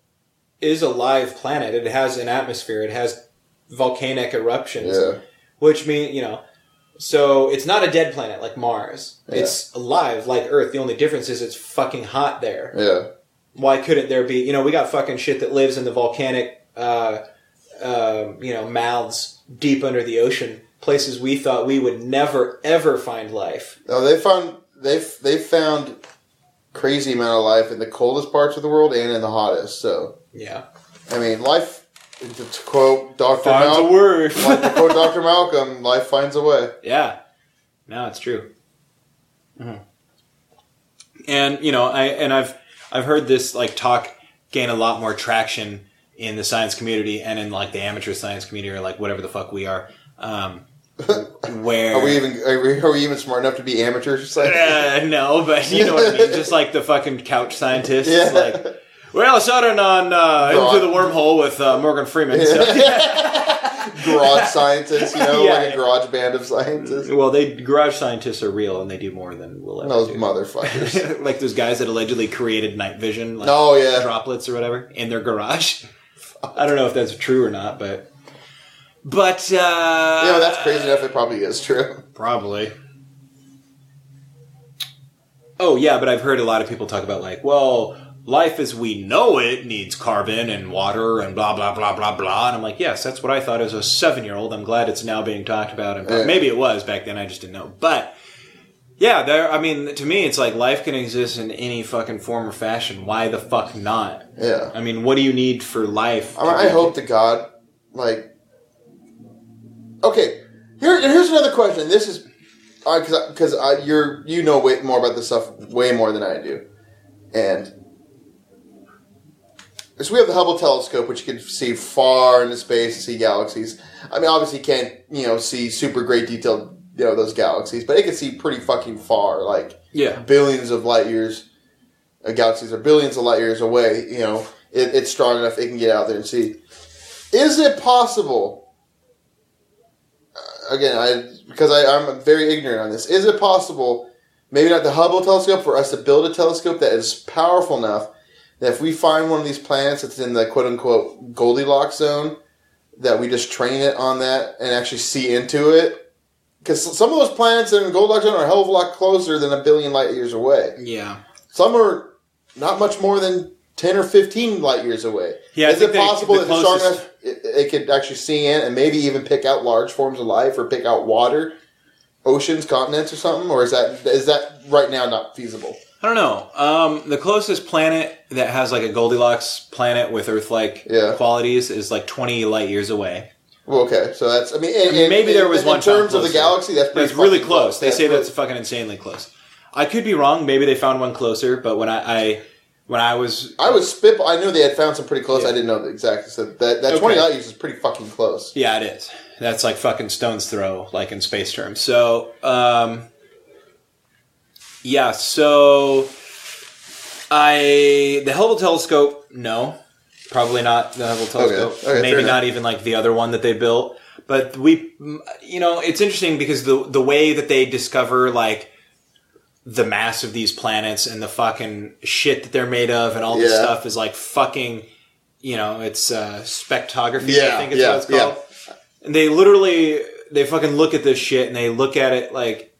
is a live planet. It has an atmosphere. It has volcanic eruptions, yeah, which mean you know. So it's not a dead planet like Mars. Yeah. It's alive like Earth. The only difference is it's fucking hot there. yeah, Why couldn't there be? You know, we got fucking shit that lives in the volcanic, uh, uh, you know, mouths deep under the ocean. Places we thought we would never ever find life. No, they found they've they found crazy amount of life in the coldest parts of the world and in the hottest. So Yeah. I mean, life. To quote Doctor Malcolm, like to quote Doctor Malcolm, life finds a way. yeah. No, it's true. Mhm. And you know, I and I've I've heard this like talk gain a lot more traction in the science community and in like the amateur science community or like whatever the fuck we are. Um, where Are we even are we, are we even smart enough to be amateurs? Like, Uh, no, but you know what I mean. Just like the fucking couch scientists. Yeah. Like, well, Saturn on uh, into the wormhole with uh, Morgan Freeman. So. garage scientists, you know, Yeah. like a garage band of scientists. well, they garage scientists are real, and they do more than we'll ever Those do. motherfuckers. like those guys that allegedly created night vision, like Oh yeah, droplets or whatever, in their garage. I don't know if that's true or not, but but uh, know that's crazy enough. It probably is true. Probably. Oh yeah, but I've heard a lot of people talk about like, well, life as we know it needs carbon and water and blah blah blah blah blah. And I'm like, yes, that's what I thought as a seven year old. I'm glad it's now being talked about, and Yeah. maybe it was back then. I just didn't know, but. Yeah, there. I mean, to me, it's like life can exist in any fucking form or fashion. Why the fuck not? Yeah, I mean, what do you need for life? I, mean, I hope to God, like, okay. Here, here's another question. This is because because I you're you know way more about this stuff way more than I do, and so we have the Hubble telescope, which can see far into space and see galaxies. I mean, obviously, you can't you know see super great detail, you know those galaxies, but it can see pretty fucking far, like Yeah, billions of light years. Uh, galaxies are billions of light years away. You know, it, it's strong enough it can get out there and see. Is it possible? Uh, again, I because I, I'm very ignorant on this. Is it possible? Maybe not the Hubble telescope for us to build a telescope that is powerful enough that if we find one of these planets that's in the quote unquote Goldilocks zone, that we just train it on that and actually see into it. Because some of those planets in the Goldilocks zone are a hell of a lot closer than a billion light years away. yeah. Some are not much more than 10 or 15 light years away. Yeah, Is it they- possible the that strong closest- enough it, it could actually see in and maybe even pick out large forms of life or pick out water, oceans, continents, or something? Or is that is that right now not feasible? I don't know. Um, the closest planet that has like a Goldilocks planet with Earth-like Yeah. qualities is like 20 light years away. Well, okay, so that's I mean, and, mean, maybe there was and one in terms of the closer. galaxy. That's pretty That's really fucking close. They say that's fucking insanely close. I could be wrong. Maybe they found one closer, but when I, I when I was I was spit. I knew they had found some pretty close. I didn't know the exact. So that that twenty light years is pretty fucking close. yeah, it is. That's like fucking stone's throw, like in space terms. So, um, yeah. So, I the Hubble telescope, no, probably not the Hubble telescope. Okay, fair Maybe not even like the other one that they built. But we, you know, it's interesting because the the way that they discover like the mass of these planets and the fucking shit that they're made of and all this Yeah. stuff is like fucking, you know, it's uh, spectrography. Yeah, I think is yeah, what it's called. And they literally they fucking look at this shit and they look at it like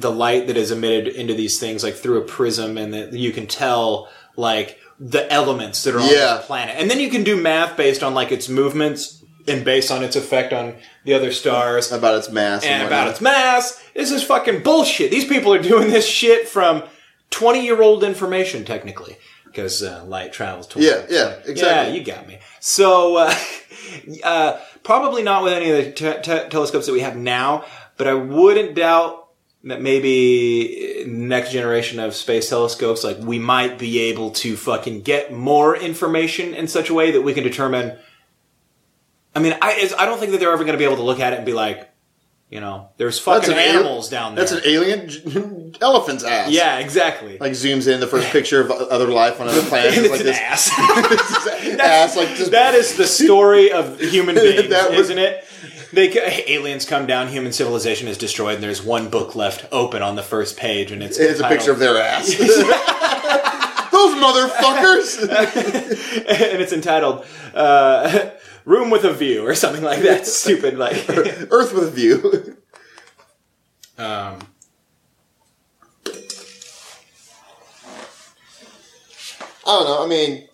the light that is emitted into these things like through a prism, and that you can tell like the elements that are on Yeah. the planet, and then you can do math based on like its movements and based on its effect on the other stars About its mass and whatnot. about its mass. This is fucking bullshit. These people are doing this shit from 20 year old information, technically. Because uh, light travels towards Yeah, yeah, So, exactly. Yeah, you got me. So, uh, uh, probably not with any of the te- te- telescopes that we have now, but I wouldn't doubt that maybe next generation of space telescopes, like we might be able to fucking get more information in such a way that we can determine. I mean, I I don't think that they're ever going to be able to look at it and be like, you know, there's fucking an al- animals down there. That's an alien elephant's ass. yeah, exactly. Like zooms in the first picture of other life on other planets. And It's it's like an this ass. ass, like just that is the story of human beings, That was- isn't it? They aliens come down, human civilization is destroyed, and there's one book left open on the first page, and it's It's a picture of their ass. Those motherfuckers. and it's entitled uh, "Room with a View" or something like that. Stupid, like. Earth with a view. um, I don't know. I mean,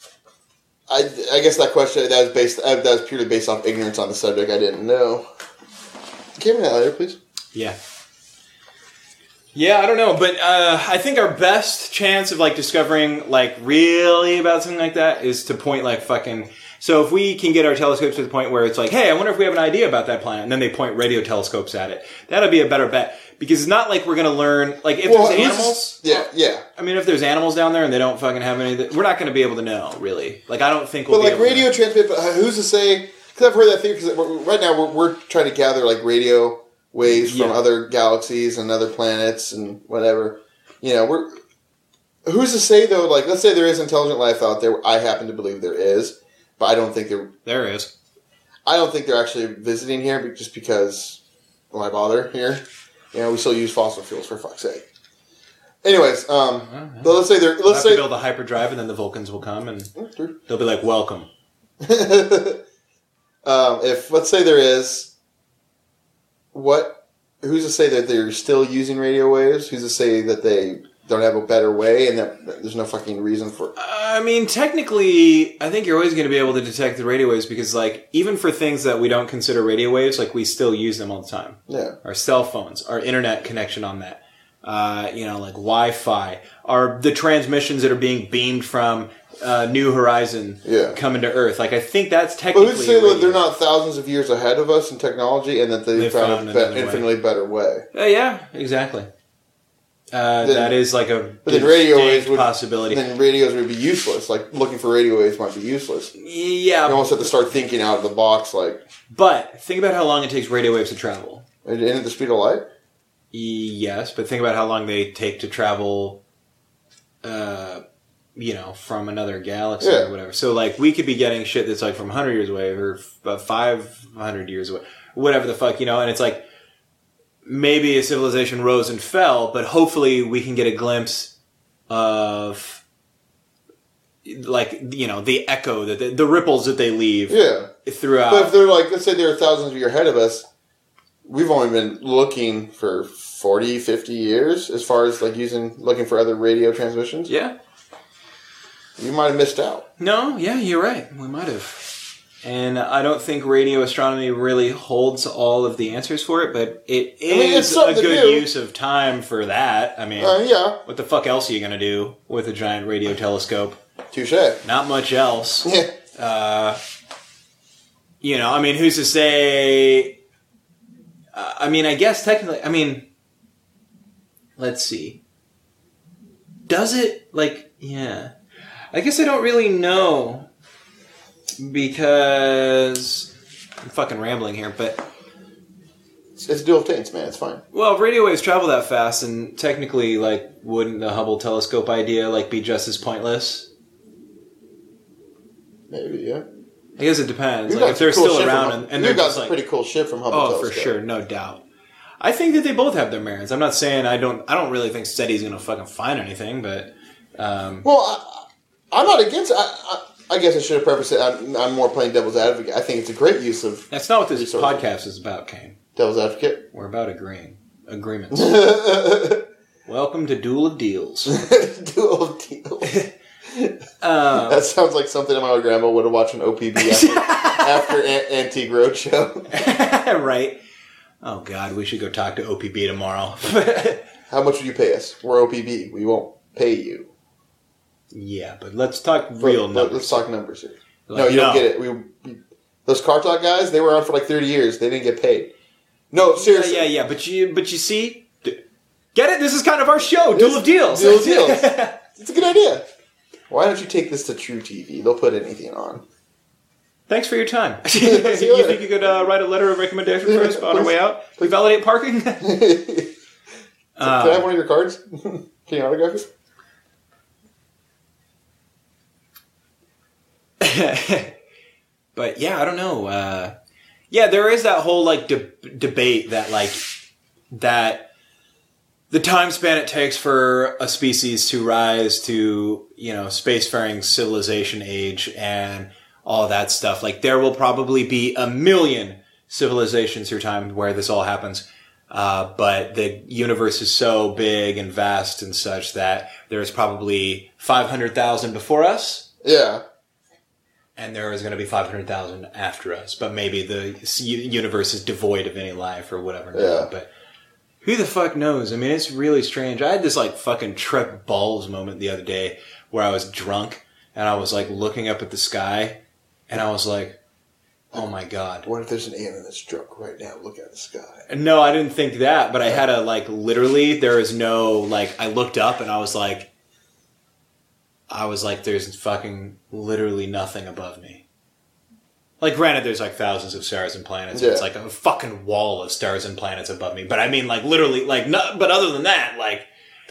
I, I guess that question that was based uh, that was purely based off ignorance on the subject. I didn't know. Give me that later, please. Yeah. Yeah, I don't know, but uh, I think our best chance of like discovering like really about something like that is to point like fucking. So if we can get our telescopes to the point where it's like, hey, I wonder if we have an idea about that planet, and then they point radio telescopes at it, that'll be a better bet because it's not like we're gonna learn like if Well, there's animals. Yeah, yeah. I mean, if there's animals down there and they don't fucking have anything, we're not gonna be able to know really. Like I don't think we'll But be like able to radio know. transmit, but uh, who's to say? Because I've heard that theory. Because right now we're, we're trying to gather like radio waves from Yeah. other galaxies and other planets and whatever. You know, we're who's to say though? Like, let's say there is intelligent life out there. I happen to believe there is, but I don't think they're. There is. I don't think they're actually visiting here, just because why bother here? You know, we still use fossil fuels for fuck's sake. Anyways, um, let's say they're We'll let's to say build a hyperdrive, and then the Vulcans will come, and they'll be like, "Welcome." um, if let's say there is, what? Who's to say that they're still using radio waves? Who's to say that they don't have a better way and that there's no fucking reason for? I mean, technically, I think you're always going to be able to detect the radio waves because, like, even for things that we don't consider radio waves, like, we still use them all the time. Yeah, Our cell phones, our internet connection on that, uh, you know, like Wi-Fi, are the transmissions that are being beamed from uh, New Horizon Yeah. coming to Earth. Like, I think that's but technically. who's to say that they're not thousands of years ahead of us in technology and that they, They found, found a be- another way. infinitely better way? Uh, yeah, exactly. Uh, Then- that is like a then radio waves would possibility. Then radios would be useless. Like looking for radio waves might be useless. Yeah, you almost have to start thinking out of the box. Like, but think about how long it takes radio waves to travel. isn't it the speed of light? Yes, but think about how long they take to travel, uh, you know, from another galaxy Yeah. or whatever. So, like, we could be getting shit that's like from 100 years away or f- about 500 years away, whatever the fuck, you know, and it's like maybe a civilization rose and fell, but hopefully we can get a glimpse of. Like you know the echo that the, the ripples that they leave Yeah. throughout. But if they're like, let's say they're thousands of years ahead of us, we've only been looking for 40, 50 years as far as like using, looking for other radio transmissions. yeah, You might have missed out. No, yeah, you're right. We might have. And I don't think radio astronomy really holds all of the answers for it, but it is mean, a good use of time for that. I mean, Uh, yeah. what the fuck else are you going to do with a giant radio telescope? Touche. Not much else. Yeah. Uh, you know, I mean, who's to say? Uh, I mean, I guess technically, I mean, let's see. Does it like? Yeah, I guess I don't really know because I'm fucking rambling here, but It's, it's dual taints, man. It's fine. well, if radio waves travel that fast, and technically, like, wouldn't the Hubble telescope idea like be just as pointless? Maybe, yeah. I guess it depends. You Like got if they're some cool still shit around from, and, and you they're got just some like, pretty cool shit from Hubble oh, for telescope. sure, no doubt. I think that they both have their merits. I'm not saying I don't. I don't really think SETI's going to fucking find anything, but um, Well, I, I'm not against. I, I, I guess I should have prefaced it. I'm, I'm more playing devil's advocate. I think it's a great use of that's not what this Resources. podcast is about, Kane. devil's advocate. We're about agreeing. agreements. Welcome to Duel of Deals. Duel of Deals. Uh, That sounds like something my grandma would have watched on OPB after, after An- Antique Roadshow. right. Oh God, we should go talk to OPB tomorrow. How much would you pay us? We're OPB. We won't pay you. Yeah, but let's talk real But- numbers. Let's talk numbers here. Like, no, you don't get it. We, those car talk guys, they were on for like thirty years. They didn't get paid. No, seriously. yeah, yeah. But you, but you see, get it? This is kind of our show, Duel of Deals. Duel of Deals. It's a good idea. Why don't you take this to True TV? They'll put anything on. Thanks for your time. you you think you could uh, write a letter of recommendation for us on our way out? We validate parking. Can I have one of your cards? Can you autograph it? but yeah, I don't know. Uh, yeah, there is that whole like de- debate that like that the time span it takes for a species to rise to you know spacefaring civilization age and all that stuff. Like there will probably be a million civilizations through time where this all happens. Uh, but the universe is so big and vast and such that there's probably 500,000 before us Yeah. And there is going to be 500,000 after us, but maybe the universe is devoid of any life or whatever. Yeah. But who the fuck knows? I mean, it's really strange. I had this like fucking trip balls moment the other day where I was drunk and I was like looking up at the sky and I was like, oh my god. What if there's an alien that's drunk right now? Look at the sky. No, I didn't think that, but I had a like literally there is no like I looked up and I was like I was like there's fucking literally nothing above me. Like granted there's like thousands of stars and planets. and It's like a fucking wall of stars and planets above me. But I mean like literally like no, but other than that like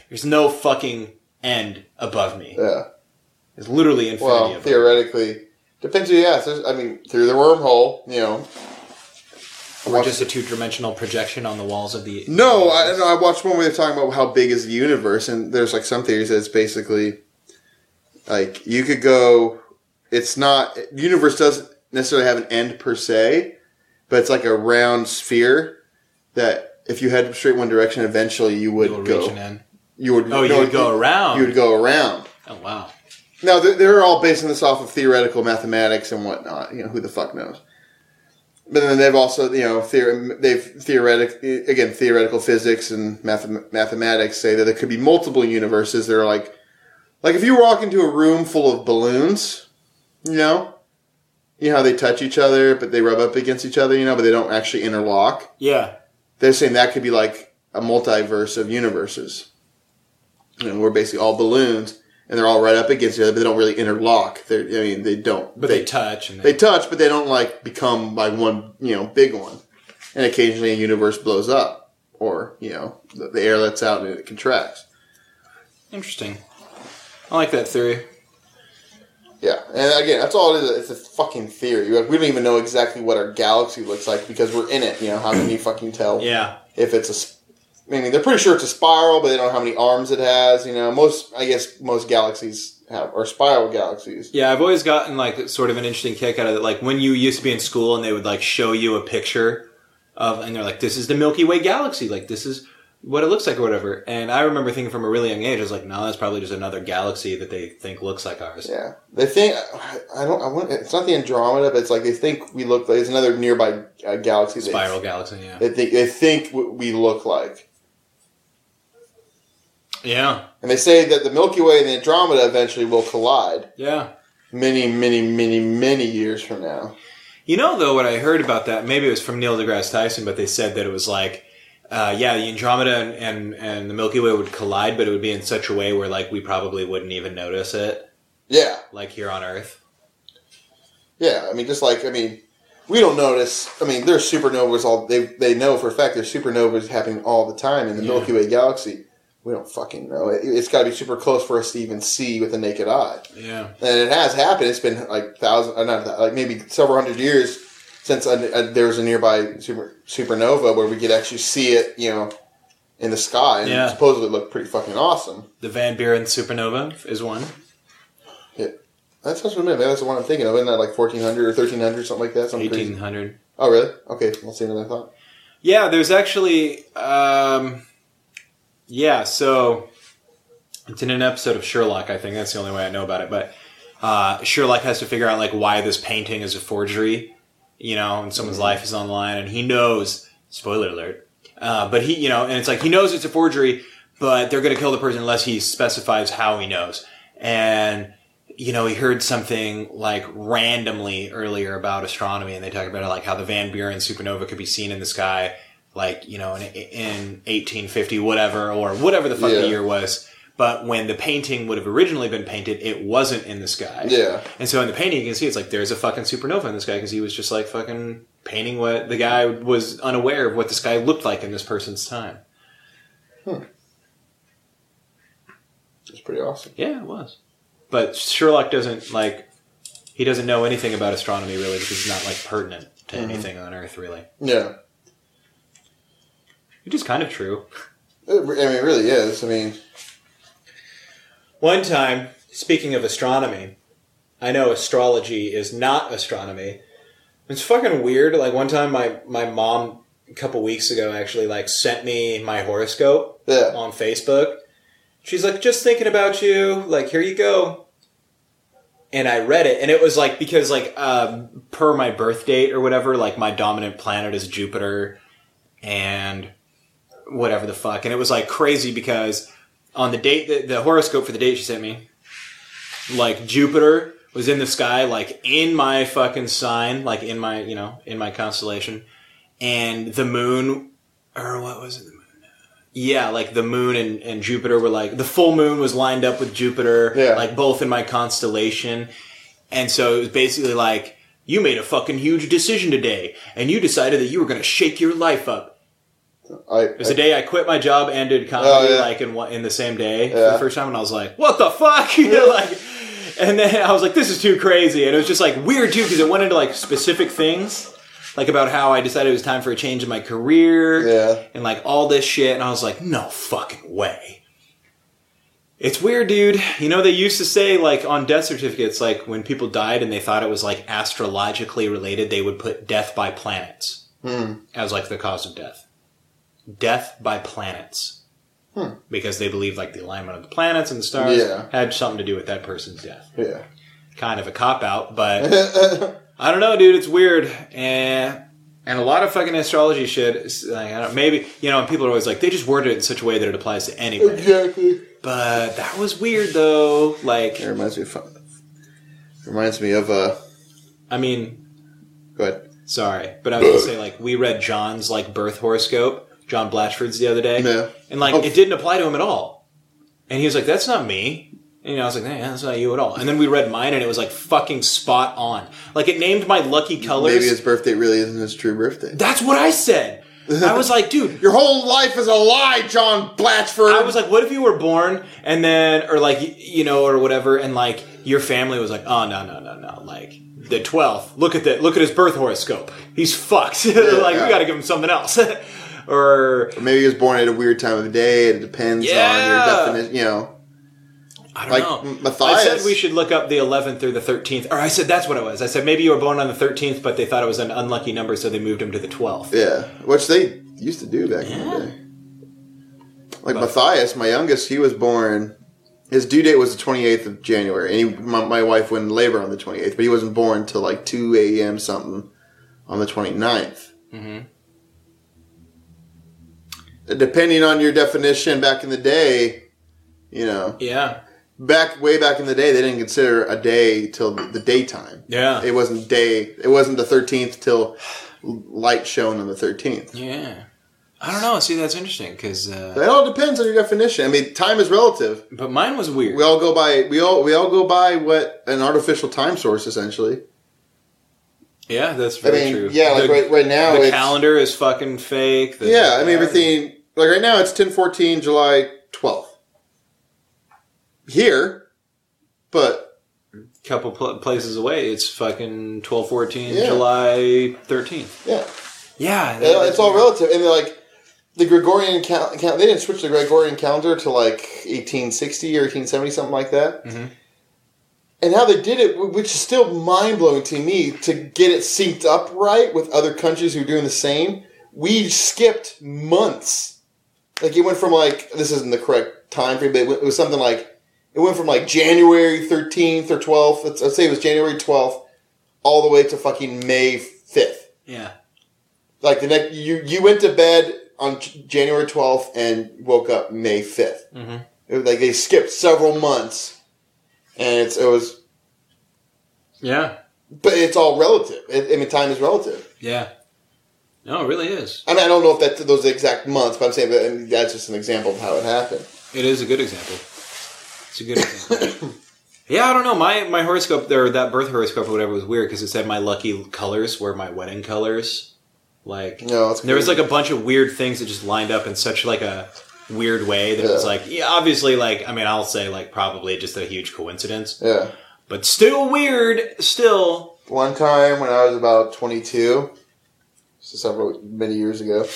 there's no fucking end above me. Yeah. It's literally infinity Well, above me. theoretically, depends who you ask. There's, I mean, through the wormhole, you know. Or just a two-dimensional projection on the walls of the No, I no, I watched one where they're talking about how big is the universe, and there's like some theories that it's basically like you could go. It's not universe doesn't necessarily have an end per se, but it's like a round sphere that if you head straight one direction, eventually you would go. reach an end. You would. Oh, you would go around. You would go around. Oh wow. Now they're, they're all basing this off of theoretical mathematics and whatnot. You know, who the fuck knows? But then they've also, you know, theor- they've theoretic again theoretical physics and math- mathematics say that there could be multiple universes. They're like, like if you walk into a room full of balloons, you know, you know how they touch each other, but they rub up against each other, you know, but they don't actually interlock. Yeah. They're saying that could be like a multiverse of universes. You know, we're basically all balloons, and they're all right up against each other, but they don't really interlock. They're, I mean, they don't. But they, touch and they touch, but they don't like become like one, you know, big one. And occasionally a universe blows up, or you know, the, the air lets out and it contracts. Interesting. I like that theory. Yeah, and again, that's all it is. It's a fucking theory. Like, we don't even know exactly what our galaxy looks like because we're in it. You know, how can you fucking tell Yeah. if it's a? sp- mean, they're pretty sure it's a spiral, but they don't know how many arms it has. You know, most I guess most galaxies have are spiral galaxies. Yeah, I've always gotten like sort of an interesting kick out of it. Like when you used to be in school and they would like show you a picture of, and they're like, "This is the Milky Way galaxy. Like this is what it looks like or whatever." And I remember thinking from a really young age, I was like, "No, that's probably just another galaxy that they think looks like ours." Yeah, they think I don't. I want. It's not the Andromeda, but it's like they think we look like it's another nearby uh, galaxy. they- Spiral galaxy. Yeah. They think they think what we look like, Yeah. and they say that the Milky Way and the Andromeda eventually will collide Yeah. many, many, many, many years from now. You know, though, what I heard about that, maybe it was from Neil deGrasse Tyson, but they said that it was like, uh, yeah, the Andromeda and, and, and the Milky Way would collide, but it would be in such a way where, like, we probably wouldn't even notice it, Yeah, like here on Earth. yeah. I mean, just like I mean, we don't notice. I mean, there's supernovas. All they they know for a fact there's supernovas happening all the time in the Yeah. Milky Way galaxy. We don't fucking know. It, it's got to be super close for us to even see with the naked eye. Yeah. and it has happened. It's been like thousand, uh, not like maybe several hundred years since a, there was a nearby super, supernova where we could actually see it, you know, in the sky, and Yeah. supposedly looked pretty fucking awesome. The Van Buren supernova is one. That sounds familiar. Maybe that's the one I'm thinking of. Isn't that like 1400 or 1300, something like that? Something crazy. 1800. Oh, really? Okay, we'll see I thought. Yeah, there's actually, um, yeah. So it's in an episode of Sherlock. I think that's the only way I know about it. But uh, Sherlock has to figure out like why this painting is a forgery, you know, and someone's life is on the line, and he knows. Spoiler alert. Uh, but he, you know, and it's like he knows it's a forgery, but they're going to kill the person unless he specifies how he knows. And you know, he heard something like randomly earlier about astronomy, and they talk about like how the Van Buren supernova could be seen in the sky, like you know, in, in 1850, whatever, or whatever the fuck Yeah. the year was. But when the painting would have originally been painted, it wasn't in the sky. Yeah. And so in the painting, you can see it's like there's a fucking supernova in the sky because he was just like fucking painting what the guy was unaware of what the sky looked like in this person's time. Hmm. It's pretty awesome. Yeah, it was. But Sherlock doesn't like he doesn't know anything about astronomy really because it's not like pertinent to anything on Earth really. Yeah. Which is kind of true. It, I mean, it really is. I mean, One time, speaking of astronomy, I know astrology is not astronomy. It's fucking weird. Like one time my my mom a couple weeks ago actually like sent me my horoscope yeah. on Facebook. She's like, just thinking about you. Like, here you go. And I read it, and it was like because like um, per my birth date or whatever, like my dominant planet is Jupiter, and whatever the fuck. And it was like crazy because on the date that the horoscope for the date she sent me, like Jupiter was in the sky, like in my fucking sign, like in my you know in my constellation, and the moon or what was it? Yeah, like the moon and, and Jupiter were like the full moon was lined up with Jupiter, Yeah. like both in my constellation. And so it was basically like, you made a fucking huge decision today, and you decided that you were gonna shake your life up. I, It was the day I quit my job and did comedy, Oh, yeah. like in in the same day for the first time, and I was like, "What the fuck?" You know, like, and then I was like, "This is too crazy," and it was just like weird too because it went into like specific things, like about how I decided it was time for a change in my career, Yeah. and like all this shit, and I was like, "No fucking way." It's weird, dude. You know, they used to say, like, on death certificates, like, when people died and they thought it was, like, astrologically related, they would put death by planets Hmm. as, like, the cause of death. Death by planets. Hmm. Because they believed, like, the alignment of the planets and the stars Yeah. had something to do with that person's death. Yeah. Kind of a cop out, but I don't know, dude. It's weird, and and a lot of fucking astrology shit. Like, I don't, maybe you know, and people are always like, they just worded it in such a way that it applies to anybody. exactly. But that was weird, though. Like, It reminds me of. Reminds me of. Uh, I mean, go ahead. sorry, but I was gonna say like we read John's like birth horoscope, John Blatchford's the other day, Yeah. and like Oh. it didn't apply to him at all. And he was like, "That's not me." And, you know, I was like, "Yeah, that's not you at all." And then we read mine, and it was like fucking spot on. Like it named my lucky colors. Maybe his birthday really isn't his true birthday. That's what I said. I was like, dude, Your whole life is a lie, John Blatchford. I was like, what if you were born and then, or like, you know, or whatever, and like your family was like, oh no, no, no, no, like the twelfth. Look at that. Look at his birth horoscope. He's fucked. like yeah. we got to give him something else. or Maybe he was born at a weird time of the day. It depends on your definition. You know, I don't Like, know. Matthias- I said we should look up the eleventh or the thirteenth. Or I said that's what it was. I said maybe you were born on the thirteenth, but they thought it was an unlucky number, so they moved him to the twelfth. yeah, which they used to do back in the day. Like Matthias, my youngest, he was born. His due date was the twenty eighth of January, and he, my, my wife went in labor on the twenty eighth, but he wasn't born till like two a.m. something on the 29th. Mhm. Depending on your definition, back in the day, you know, Yeah, back way back in the day, they didn't consider a day till the, daytime. yeah, It wasn't day. It wasn't the thirteenth till light shone on the thirteenth. yeah. I don't know. See, that's interesting because, uh, It all depends on your definition. I mean, time is relative. but mine was weird. We all go by we all we all go by what an artificial time source essentially. Yeah, that's I very mean, true. yeah, like the, right right now the calendar is fucking fake. The- yeah. I mean, everything like right now it's ten fourteen July twelfth here, but a couple pl- places away, it's fucking twelve fourteen Yeah. July thirteenth. yeah, Yeah, Yeah, it's all relative. And they're like the Gregorian cal- cal- they didn't switch the Gregorian calendar to like 1860 or 1870, something like that. Mhm. And how they did it, which is still mind blowing to me, to get it synced up right with other countries who are doing the same, we skipped months. Like it went from like this isn't the correct time frame, but it, went- it was something like it went from like January thirteenth or twelfth. Let's, let's say it was January twelfth, all the way to fucking May fifth. Yeah. Like the next, you you went to bed on January twelfth and woke up May 5th Mm-hmm. It was like they skipped several months, and it's it was, Yeah. but it's all relative. It, I mean, time is relative. Yeah. No, it really is. I mean, I don't know if that's those exact months, but I'm saying that I mean, that's just an example of how it happened. It is a good example. It's a good example. yeah, I don't know. My my horoscope there, that birth horoscope or whatever was weird because it said my lucky colors were my wedding colors. Like No, there was like a bunch of weird things that just lined up in such like a weird way that it was like yeah, obviously like I mean I'll say like probably just a huge coincidence, yeah. but still weird. Still, One time when I was about 22, so several many years ago,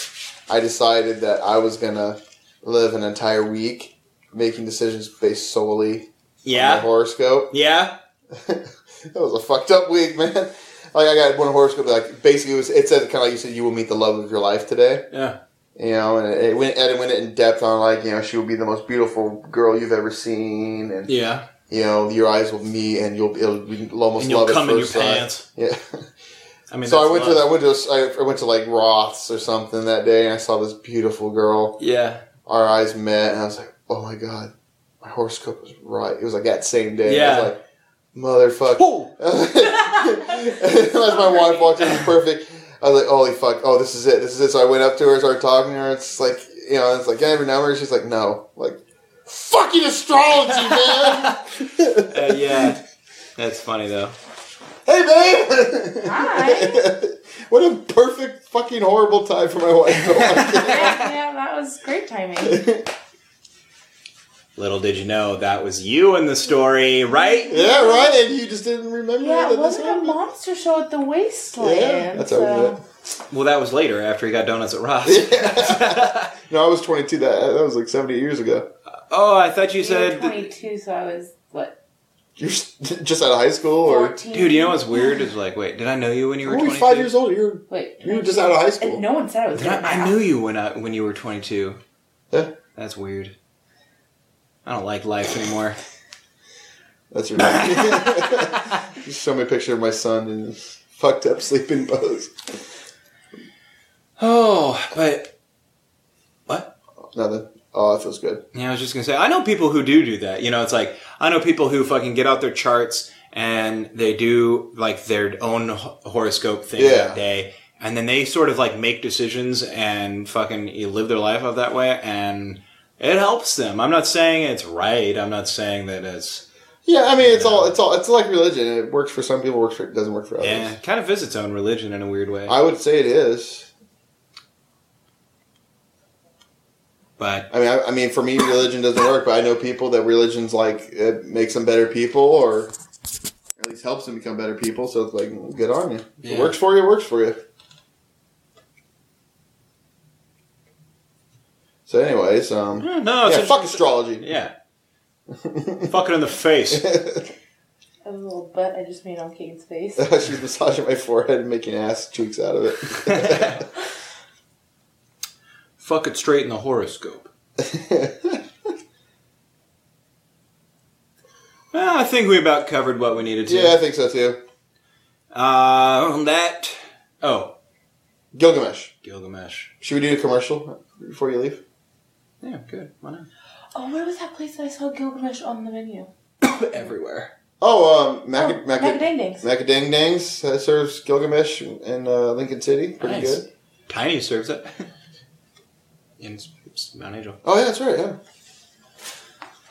I decided that I was gonna live an entire week making decisions based solely yeah. on my horoscope. yeah, that was a fucked up week, man. Like I got one horoscope like basically it was it said kind of like you said you will meet the love of your life today. yeah, You know, and it went and it went in depth on like you know she will be the most beautiful girl you've ever seen, and yeah. you know your eyes will meet and you'll it'll you'll almost And you'll love at come in your first sight. pants. Yeah. I mean, so I went to that. I went to I went to like Roth's or something that day, and I saw this beautiful girl. Yeah, Our eyes met, and I was like, "Oh my god, my horoscope was right." It was like that same day. Yeah. I was like, "Motherfucker." As my wife walked in, it was perfect. I was like, "Holy fuck! Oh, this is it. This is it." So I went up to her, started talking to her. It's like, you know, it's like, "Can I have your number?" She's like, "No." I'm like, fucking astrology, man. Uh, yeah, that's funny though. Hey, babe. Hi. what a perfect fucking horrible time for my wife. to walk yeah, yeah, that was great timing. Little did you know that was you in the story, right? yeah, right. And you just didn't remember Yeah, that it wasn't a monster show at the wasteland. Yeah, that's how we so- Well, that was later after he got donuts at Ross. Yeah. no, I was 22. That that was like 70 years ago. oh, I thought you You were said. 22, so I was, what, You're just out of high school, or 14? Dude, you know what's weird? Is like, wait, did I know you when you were only 22? five years old. You're Wait. you were just out of high school. No one said I was Did I, I knew you when I, when you were 22. Yeah. That's weird. I don't like life anymore. That's your. Just show me a picture of my son in his fucked up sleeping pose. Oh, but what? Nothing. Oh, that feels good. Yeah, I was just gonna say, I know people who do do that. You know, it's like I know people who fucking get out their charts and they do like their own horoscope thing Yeah. that day, and then they sort of like make decisions and fucking live their life out that way, and it helps them. I'm not saying it's right. I'm not saying that it's Yeah, I mean, it's all it's all it's like religion. It works for some people, works for it doesn't work for others. yeah, it kind of is its own religion in a weird way. I would say it is. But I mean, I, I mean, for me, religion doesn't work, but I know people that religion's like it makes them better people, or at least helps them become better people. So it's like, good on you. Yeah. It works for you. it Works for you. So, anyways, um, no, it's yeah, a- fuck astrology. yeah, fuck it in the face. That was a little butt I just made on Kate's face. She's massaging my forehead and making ass cheeks out of it. Fuck it straight in the horoscope. Well, I think we about covered what we needed to. yeah, I think so too. Uh, on that. Oh, Gilgamesh. Gilgamesh. Should we do a commercial before you leave? Yeah, good. Why not? Oh, where was that place that I saw Gilgamesh on the menu? Everywhere. Oh, um, Mac- oh, Mac- Macadang-dangs. Macadang Dangs uh, serves Gilgamesh in uh, Lincoln City. Pretty Nice. good. Tiny serves it. in Mount Angel. Oh yeah, that's right. Yeah.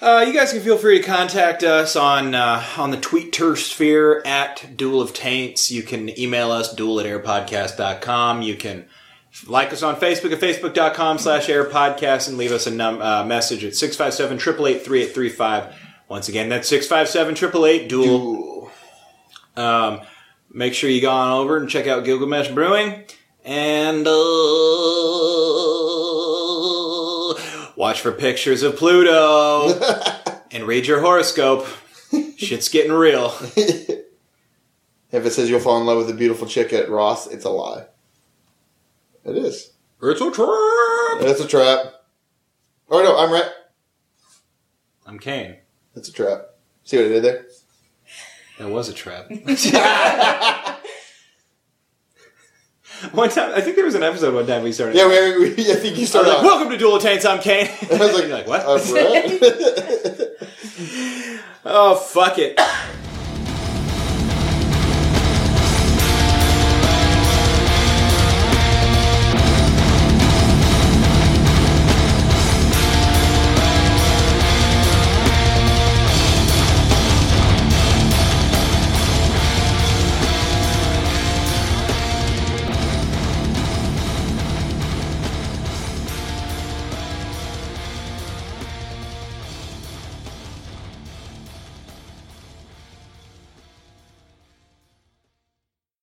Uh, you guys can feel free to contact us on uh, on the Twitter sphere at Duel of Taints. You can email us, duel at airpodcast.com. You can like us on Facebook at facebook.com slash airpodcast and leave us a num- uh, message at 657 3835 Once again, that's 657 888 duel. Duel. Um, make sure you go on over and check out Gilgamesh Brewing and uh, watch for pictures of Pluto and read your horoscope. Shit's getting real. if it says you'll fall in love with a beautiful chick at Ross, it's a lie. It is. It's a trap. It's a trap. Oh no, I'm right. I'm Kane. It's a trap. See what I did there? That was a trap. one time, I think there was an episode one time we started. Yeah, we, we, I think you started like, off. "Welcome to Dual Taints, I'm Kane." I was like, like, what? Uh, I'm oh, fuck it.